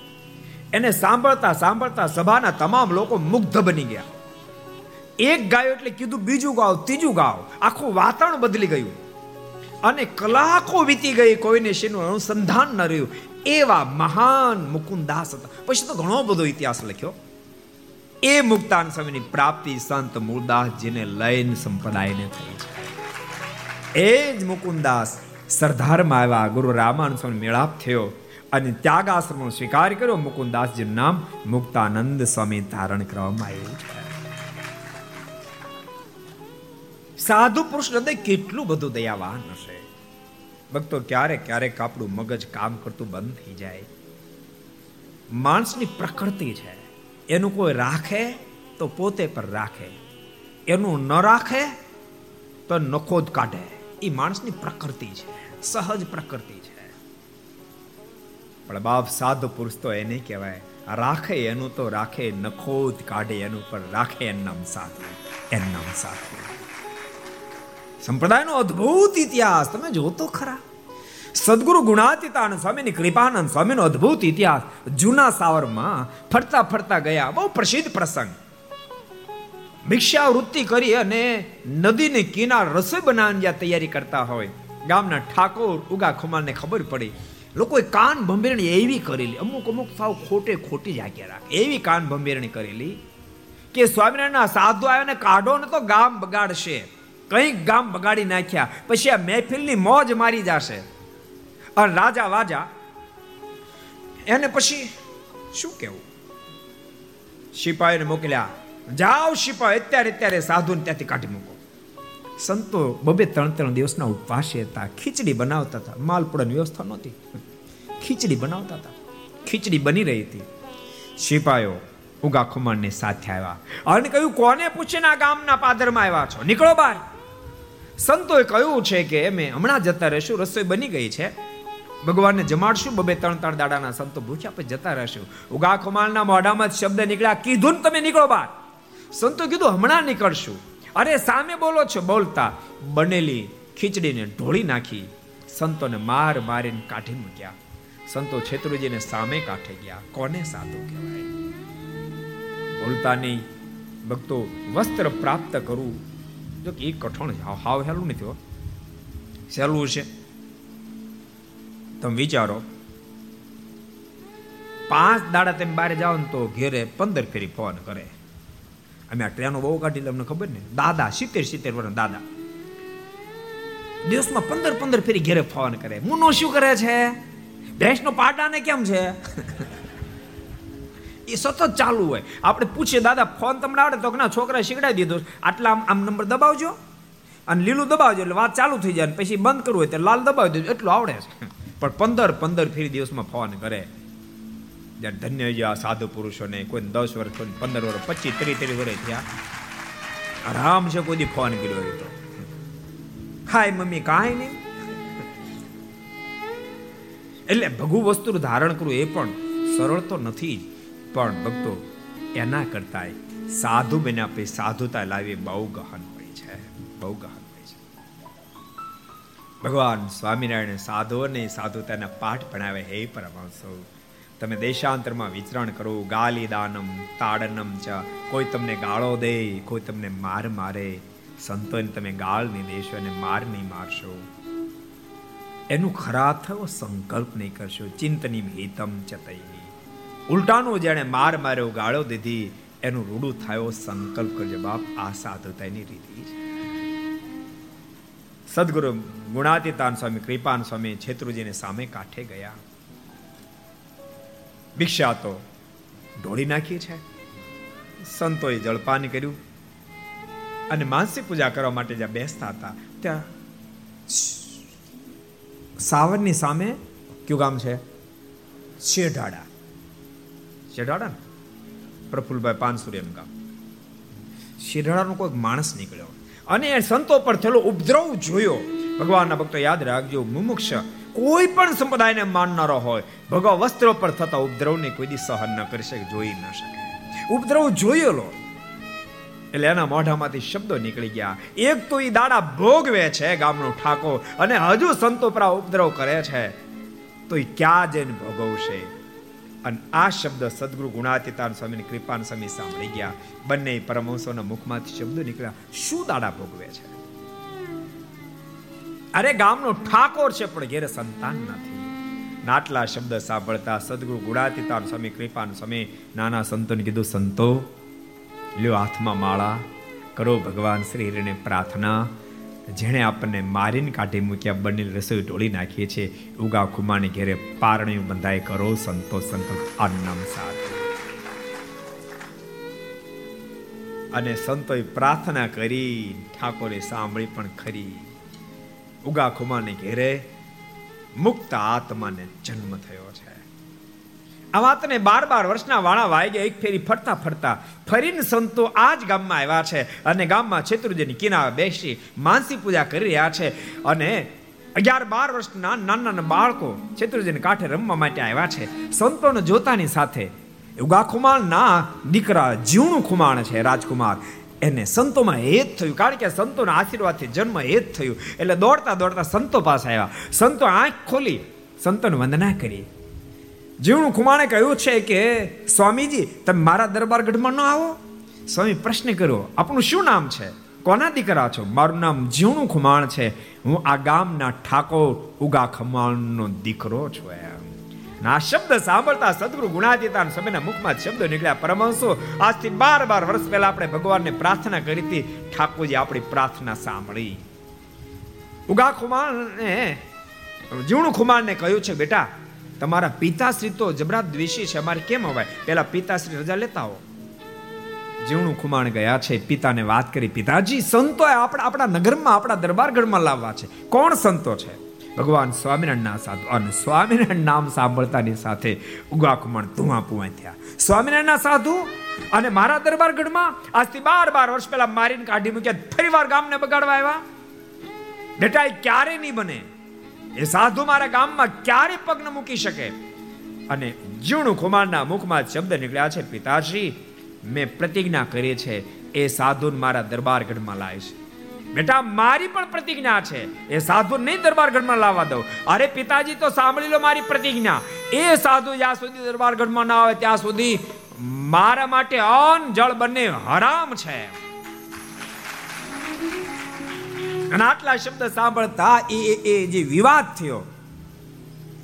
S2: એને સાંભળતા સાંભળતા સભાના તમામ લોકો મુગ્ધ બની ગયા. એક ગાયો એટલે કીધું, બીજું ગાવ, ત્રીજું ગાવ. આખું વાતાવરણ બદલી ગયું. અને કલાકો વીતી ગઈ, કોઈને શેનું અનુસંધાન ન રહ્યું. એવા મહાન મુકુંદાસ હતા. પછી તો ઘણો બધો ઇતિહાસ લખ્યો. એ મુક્તાન સ્વામીની પ્રાપ્તિ સંત મૂળદાસજીને લઈને સંપ્રદાયને થઈ. છે એ જ મુકુંદાસ સરદારમાં આવ્યા. ગુરુ રામાન સ્વામી મેળાપ થયો. અને ત્યાગાશ્રમનો સ્વીકાર કર્યો. મુકુંદાસજીનું નામ મુક્તાનંદ સ્વામી ધારણ કરવામાં આવ્યું છે. સાધુ પુરુષ હૃદય કેટલું બધું દયાવાન હશે? ભક્તો ક્યારેક ક્યારેક આપણું મગજ કામ કરતું બંધ થઈ જાય. માણસની પ્રકૃતિ છે. એનું કોઈ રાખે તો પોતે પર રાખે. એનું ન રાખે તો નખો જ કાઢે. એ માણસની પ્રકૃતિ છે. સહજ પ્રકૃતિ છે. પણ બાપ સાધુ પુરુષ તો એને કહેવાય. રાખે એનું તો રાખે નખો જ કાઢે એનું, પણ રાખે એનું નામ સાધુ એનું નામ સાધુ સંપ્રદાયનો અદ્ભુત ઇતિહાસ, તમે જોતો ખરા. સદગુરુ ગુણાતીતાનંદ સ્વામીની કૃપાનંદ સ્વામીનો અદ્ભુત ઇતિહાસ જૂના સાવરમાં ફરતા ફરતા ગયા. બહુ પ્રસિદ્ધ પ્રસંગ. ભિક્ષાવૃત્તિ કરી અને નદીને કિનાર રસોઈ બનાવવાની તૈયારી કરતા હોય. ગામના ઠાકોર, ઉગા ખુમારને ખબર પડી. લોકોએ કાન ભંભેરણી એવી કરેલી, અમુક અમુક સાવ ખોટે ખોટી જાગ્યા રાખે. એવી કાન ભંભેરણી કરેલી કે સ્વામિનારાયણના સાધુ આવ્યો ને કાઢો ને તો ગામ બગાડશે. કંઈક ગામ બગાડી નાખ્યા, પછી આ મહેફિલની મોજ મારી જશે. અને રાજા વાજા એને પછી શું કેવું સિપાહીને મોકલ્યા, જાઓ સિપાહી, અત્યારે અત્યારે સાધુને ત્યાંથી કાઢી મૂકો. સંતો બબે ત્રણ ત્રણ દિવસના ઉપવાસે હતા, ખીચડી બનાવતા હતા, માલપુડાની વ્યવસ્થા નહોતી. ખીચડી બનાવતા હતા. ખીચડી બની રહી હતી. સિપાયો ઉગા ખુમાણને સાથે આવ્યા અને કહ્યું, કોને પૂછીને આ ગામના પાદરમાં આવ્યા છો? નીકળો બહાર. સંતોએ કહ્યું છે કે, અમે હમણાં જતા રહેશું, રસોઈ બની ગઈ છે. ભગવાનને જમાડશું. બબે ત્રણ ત્રણ દાડાના સંતો ભૂખ્યા પછી જતા રહેશું. ઉગા ખુમાણના મોઢામાં શબ્દ નીકળ્યા, કીધું તમે નીકળો બહાર. સંતો કીધું, હમણાં નીકળશું. અરે, સામે બોલો છો, બોલતા બનેલી ખીચડીને ઢોળી નાખી. સંતોને માર મારીને કાઢી મૂક્યા. સંતો છેતરુજીને સામે કાંઠે ગયા. કોને સાધુ કહેવાય? બોલતા ભક્તો વસ્ત્ર પ્રાપ્ત કરવું જો કે એ કઠણ છે. હાવ હેલું નથી સહેલું છે. તમે વિચારો. પાંચ દાડા તમે બહાર જાઓ ને તો ઘેરે પંદર ફેરી ફોન કરે. અમે આ ટ્રેનો બહુ કાઢી તમને ખબર ને? દાદા, સિત્તેર સિત્તેર વર્ષ દાદા. દિવસમાં પંદર પંદર ફેરી ઘેરે ફોન કરે. મુનો શું કરે છે? ભેંસનો પાડાને કેમ છે? એ સતત ચાલુ હોય. આપણે પૂછીએ, દાદા, ફોન તમને આવડે તો ના છોકરા શીખડાવી દીધો આટલા આમ આમ નંબર દબાવજો. અને લીલું દબાવજો, એટલે વાત ચાલુ થઈ જાય પછી બંધ કરવું હોય તો લાલ દબાવી દેજો. એટલું આવડે છે. પણ પંદર પંદર ફેરી દિવસમાં ફોન કરે. જ્યારે ધન્ય આ સાધુ પુરુષોને કોઈ દસ વર્ષ કોઈ પંદર વર્ષ, પચીસ ત્રીસ ત્રીસ વર્ષ થયા. આરામ છે કોઈ ફોન કર્યો તો. હાય, મમ્મી, કાંઈ નહીં. એટલે ભગુ વસ્તુ ધારણ કરવું એ પણ સરળ તો નથી જ. પણ ભક્તો, એના કરતા સાધુ બને પછી સાધુતા લાવી બહુ ગહન હોય છે. બહુ ગહન હોય છે. ભગવાન સ્વામિનારાયણ સાધુઓને સાધુતાના પાઠ ભણાવે હે પરમાંસો તમે દેશાંતરમાં વિચરણ કરો, ગાલી દાનમ, તાડનમ ચ, કોઈ તમને ગાળો દે, કોઈ તમને માર મારે. સંતોને તમે ગાળ નહીં દેશો અને માર નહીં મારશો. એનું ખરા થયો, સંકલ્પ નહીં કરશો ચિંતની હિતમ ચતઈ ઉલટાનો જેણે માર માર્યો, ગાળો દીધી, એનું રૂડું થયો સંકલ્પ કરજો બાપ આ સાધુતાની રીતિ. સદગુરુ ગુણાતીતાન સ્વામી, કૃપાન સ્વામી છેત્રુજીને સામે કાંઠે ગયા. ભિક્ષા તો ઢોળી નાખી છે. સંતોએ જળપાન કર્યું. અને માનસિક પૂજા કરવા માટે જ્યાં બેસતા હતા, ત્યાં સાવરની સામે કયું ગામ છે? શેઢાડા. શેઢાડા ને? પ્રફુલભાઈ પાનસુરિયાનું ગામ. શેઢાડાનો કોઈ માણસ નીકળ્યો. અને સંતો પર થયેલો ઉપદ્રવ જોયો. ભગવાનના ભક્તો યાદ રાખજો મુમુક્ષ કોઈ પણ સંપ્રદાયને માનનારો હોય ભગવા વસ્ત્રો પર થતા ઉપદ્રવને કોઈ દી સહન ન કરી શકે જોઈ ન શકે. ઉપદ્રવ જોયેલો એટલે એના મોઢામાંથી શબ્દો નીકળી ગયા. એક તો એ દાડા ભોગવે છે ગામનો ઠાકો અને હજુ સંતો પર ઉપદ્રવ કરે છે. તો એ ક્યાં જઈને ભોગવશે? અને આ શબ્દ સદગુરુ ગુણાતીતાન સ્વામીની કૃપાન સ્વામી સાંભળી ગયા. બંને પરમહંસોના મુખમાંથી શબ્દો નીકળ્યા. શું દાડા ભોગવે છે? અરે ગામનો ઠાકોર છે, પણ ઘેરે સંતાન નથી. નાટલા શબ્દ સાંભળતા સદગુરુ ગુણાતીતાન સ્વામી, કૃપાન સ્વામી નાના સંતોને કીધું, સંતો લ્યો હાથમાં માળા, કરો ભગવાન શ્રી હરિને પ્રાર્થના. જેણે આપણને મારીને કાઢી મૂક્યા, બંને રસોઈ ઢોળી નાખીએ છીએ. ઉગા ખુમાને ઘેરે પારણિયું બંધાય કરો સંતો સંકલ્પ આનામ સાથ. અને સંતોએ પ્રાર્થના કરી, ઠાકોરે સાંભળી પણ ખરી. ઉગા ખુમાને ઘેરે મુક્ત આત્માને જન્મ થયો છે. આ વાતને બાર બાર વર્ષના વાણા વાઈ ગયા, એક ફેરી ફરતા ફરતા ફરીને સંતો આ જ ગામમાં આવ્યા છે અને ગામમાં છેતુરજીની કિનારે બેસી માનસી પૂજા કરી રહ્યા છે અને અગિયાર બાર વર્ષના નાના નાના બાળકો છેતુરજીને કાંઠે રમવા માટે આવ્યા છે. સંતોને જોતાની સાથે ઉગા ખુમાણના દીકરા જીવણું ખુમાણ છે રાજકુમાર. એને સંતોમાં હેત થયું, કારણ કે સંતોના આશીર્વાદથી જન્મ હેત થયું. એટલે દોડતા દોડતા સંતો પાસે આવ્યા. સંતો આંખ ખોલી, સંતોને વંદના કરી. જીવણું ખુમાણે કહ્યું છે કે, સ્વામીજી, તમે મારા દરબાર ગઢમાં ન આવો? સ્વામી પ્રશ્ન કર્યો આપણું શું નામ છે? કોના દીકરા છો? મારું નામ જીવણું ખુમાણ છે. હું આ ગામના ઠાકોર ઉગા ખમાણનો દીકરો છું એમ. આ શબ્દ સાંભળતા સદગુરુ ગુણાતીતા સમયના મુખમાં શબ્દો નીકળ્યા. પરમહંસો, આજથી બાર બાર વર્ષ પહેલા આપણે ભગવાનને પ્રાર્થના કરી હતી. ઠાકોરજી આપણી પ્રાર્થના સાંભળી. ઉગા ખુમાણને, જીવણું ખુમાણને કહ્યું છે, બેટા તમારા પિતાશ્રી તો જબરા દ્વેષી છે, અમારે કેમ અવાય? પેલા પિતાશ્રી રજા લેતા હો જીવણું ખુમાણ ગયા છે, પિતાને વાત કરી, પિતાજી, સંતો આપણા આપણા નગરમાં, આપણા દરબારગઢમાં લાવવા છે. કોણ સંતો છે? ભગવાન સ્વામિનારાયણના સાધુ અને સ્વામિનારાયણ નામ સાંભળતાની સાથે ઉગા ખુમાણ ધુઆ પુઆ થયા. સ્વામિનારાયણના સાધુ? અને મારા દરબારગઢમાં આજથી બાર બાર વર્ષ પહેલા મારીને કાઢી મૂક્યા ફરી વાર ગામને બગાડવા આવ્યા? બેટા ક્યારે નહીં બને. એ સાધુ મારા ગામમાં ક્યારે પગ મૂકી શકે. અને જીવણું કુમારના મુખમાં શબ્દ નીકળ્યા છે પિતાશ્રી મેં પ્રતિજ્ઞા કરી છે, એ સાધુ મારા દરબારગઢમાં છે. બેટા, મારી પણ પ્રતિજ્ઞા છે, એ સાધુ નહીં દરબારગઢમાં લાવવા દઉં. અરે પિતાજી, તો સાંભળી લો મારી પ્રતિજ્ઞા. એ સાધુ જ્યાં સુધી દરબારગઢમાં ના આવે, ત્યાં સુધી મારા માટે અન જળ બંને હરામ છે. અને આટલા શબ્દ સાંભળતા એ એ જે વિવાદ થયો,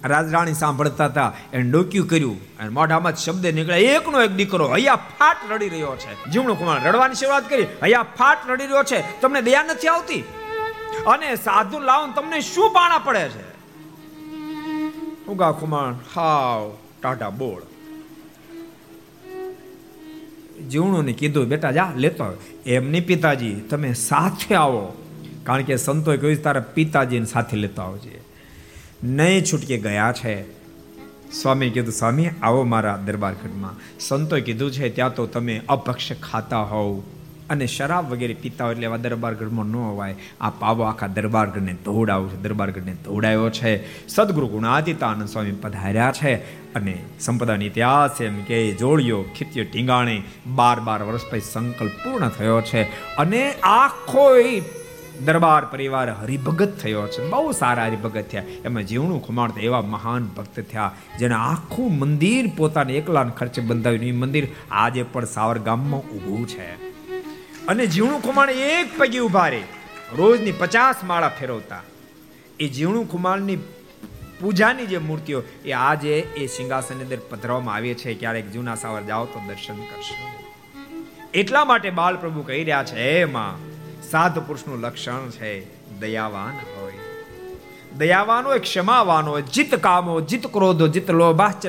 S2: રાજરાણી સાંભળતા હતા, એને ડોક્યું કર્યું, અને મોઢામાં શબ્દ નીકળ્યા, એકનો એક દીકરો અહીંયા ફાટ રડી રહ્યો છે. જીવણું કુમાર રડવાની શરૂઆત કરી, અહીંયા ફાટ રડી રહ્યો છે, તમને દયા નથી આવતી? અને સાધુ લાવ તમને શું પાણા પડે છે? ઉગા કુમાર, હાવ ટાટા બોળ. જીવણું કીધું, બેટા, જા, લેતો એમની પિતાજી, તમે સાથે આવો. કારણ કે સંતોએ કહ્યું તારા પિતાજીને સાથે લેતા આવજે. નહીં છૂટકે ગયા છે. સ્વામી કીધું, સ્વામી, આવો મારા દરબારગઢમાં. સંતોએ કીધું છે, ત્યાં તો તમે અભક્ષ ખાતા હોવ અને શરાબ વગેરે પીતા હોય એટલે એવા દરબારગઢમાં ન હોવાય આ પાવો આખા દરબારગઢને ધોડાવ્યો છે, દરબારગઢને ધોડાયો છે. સદગુરુ ગુણાદિતાનંદ સ્વામી પધાર્યા છે અને સંપદાની ઇતિહાસ એમ કે જોડિયો, ખીત્યો, ટીંગાણે બાર બાર વર્ષ પછી સંકલ્પ પૂર્ણ થયો છે. અને આખો દરબાર પરિવાર હરિભગત થયો છે. બહુ સારા હરિભગત થયા. એમાં જીવણું ખુમાડતા એવા મહાન ભક્ત થયા. જેને આખું મંદિર પોતાને એકલા ખર્ચે બંધાવ્યું. એ મંદિર આજે પણ સાવર ગામમાં ઊભું છે. અને જીવણું ખુમાણ એક પગે ઊભા રહે. રોજની પચાસ માળા ફેરવતા. એ જીવણું ખુમાણની પૂજાની જે મૂર્તિઓ, એ આજે એ સિંહાસનની અંદર પધરાવવામાં આવી છે. ક્યારેક જૂના સાવર જાઓ તો દર્શન કરશો. એટલા માટે બાલ પ્રભુ કહી રહ્યા છે એમાં સાધુ પુરુષનું લક્ષણ છે, દયાવાન હોય. દયાવાનો હોય ક્ષમાવાનો હોય, જીત કામો, જીત ક્રોધો, જીત લોભાચ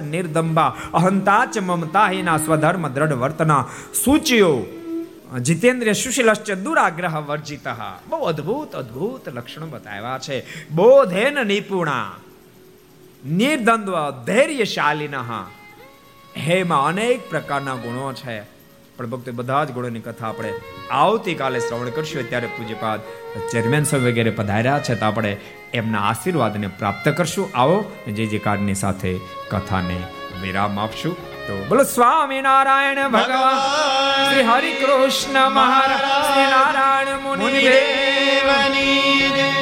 S2: ચ મમતા હિના સ્વધર્મ દ્રઢ વર્તના સૂચ્યો જીતેન્દ્ર સુશીલશ્ચ દુરાગ્રહ વર્જિત. બહુ અદ્ભુત અદ્ભુત લક્ષણો બતાવ્યા છે. બોધેન નિપુણા નિર્દંદ્વ ધૈર્યશાલીન. હેમાં અનેક પ્રકારના ગુણો છે. પણ ભક્તો બધા જ ગુણોની કથા આપણે આવતીકાલે શ્રવણ કરશું. ત્યારે પૂજ્યપાદ ચેરમેન સાહેબ વગેરે પધાર્યા છે તો આપણે એમના આશીર્વાદને પ્રાપ્ત કરશું. આવો જે જે કાર્ડની સાથે કથાને વિરામ આપશું. તો બોલો સ્વામી નારાયણ ભગવાન શ્રી હરિ કૃષ્ણ મહારાજ શ્રી નારાયણ મુનિ દેવની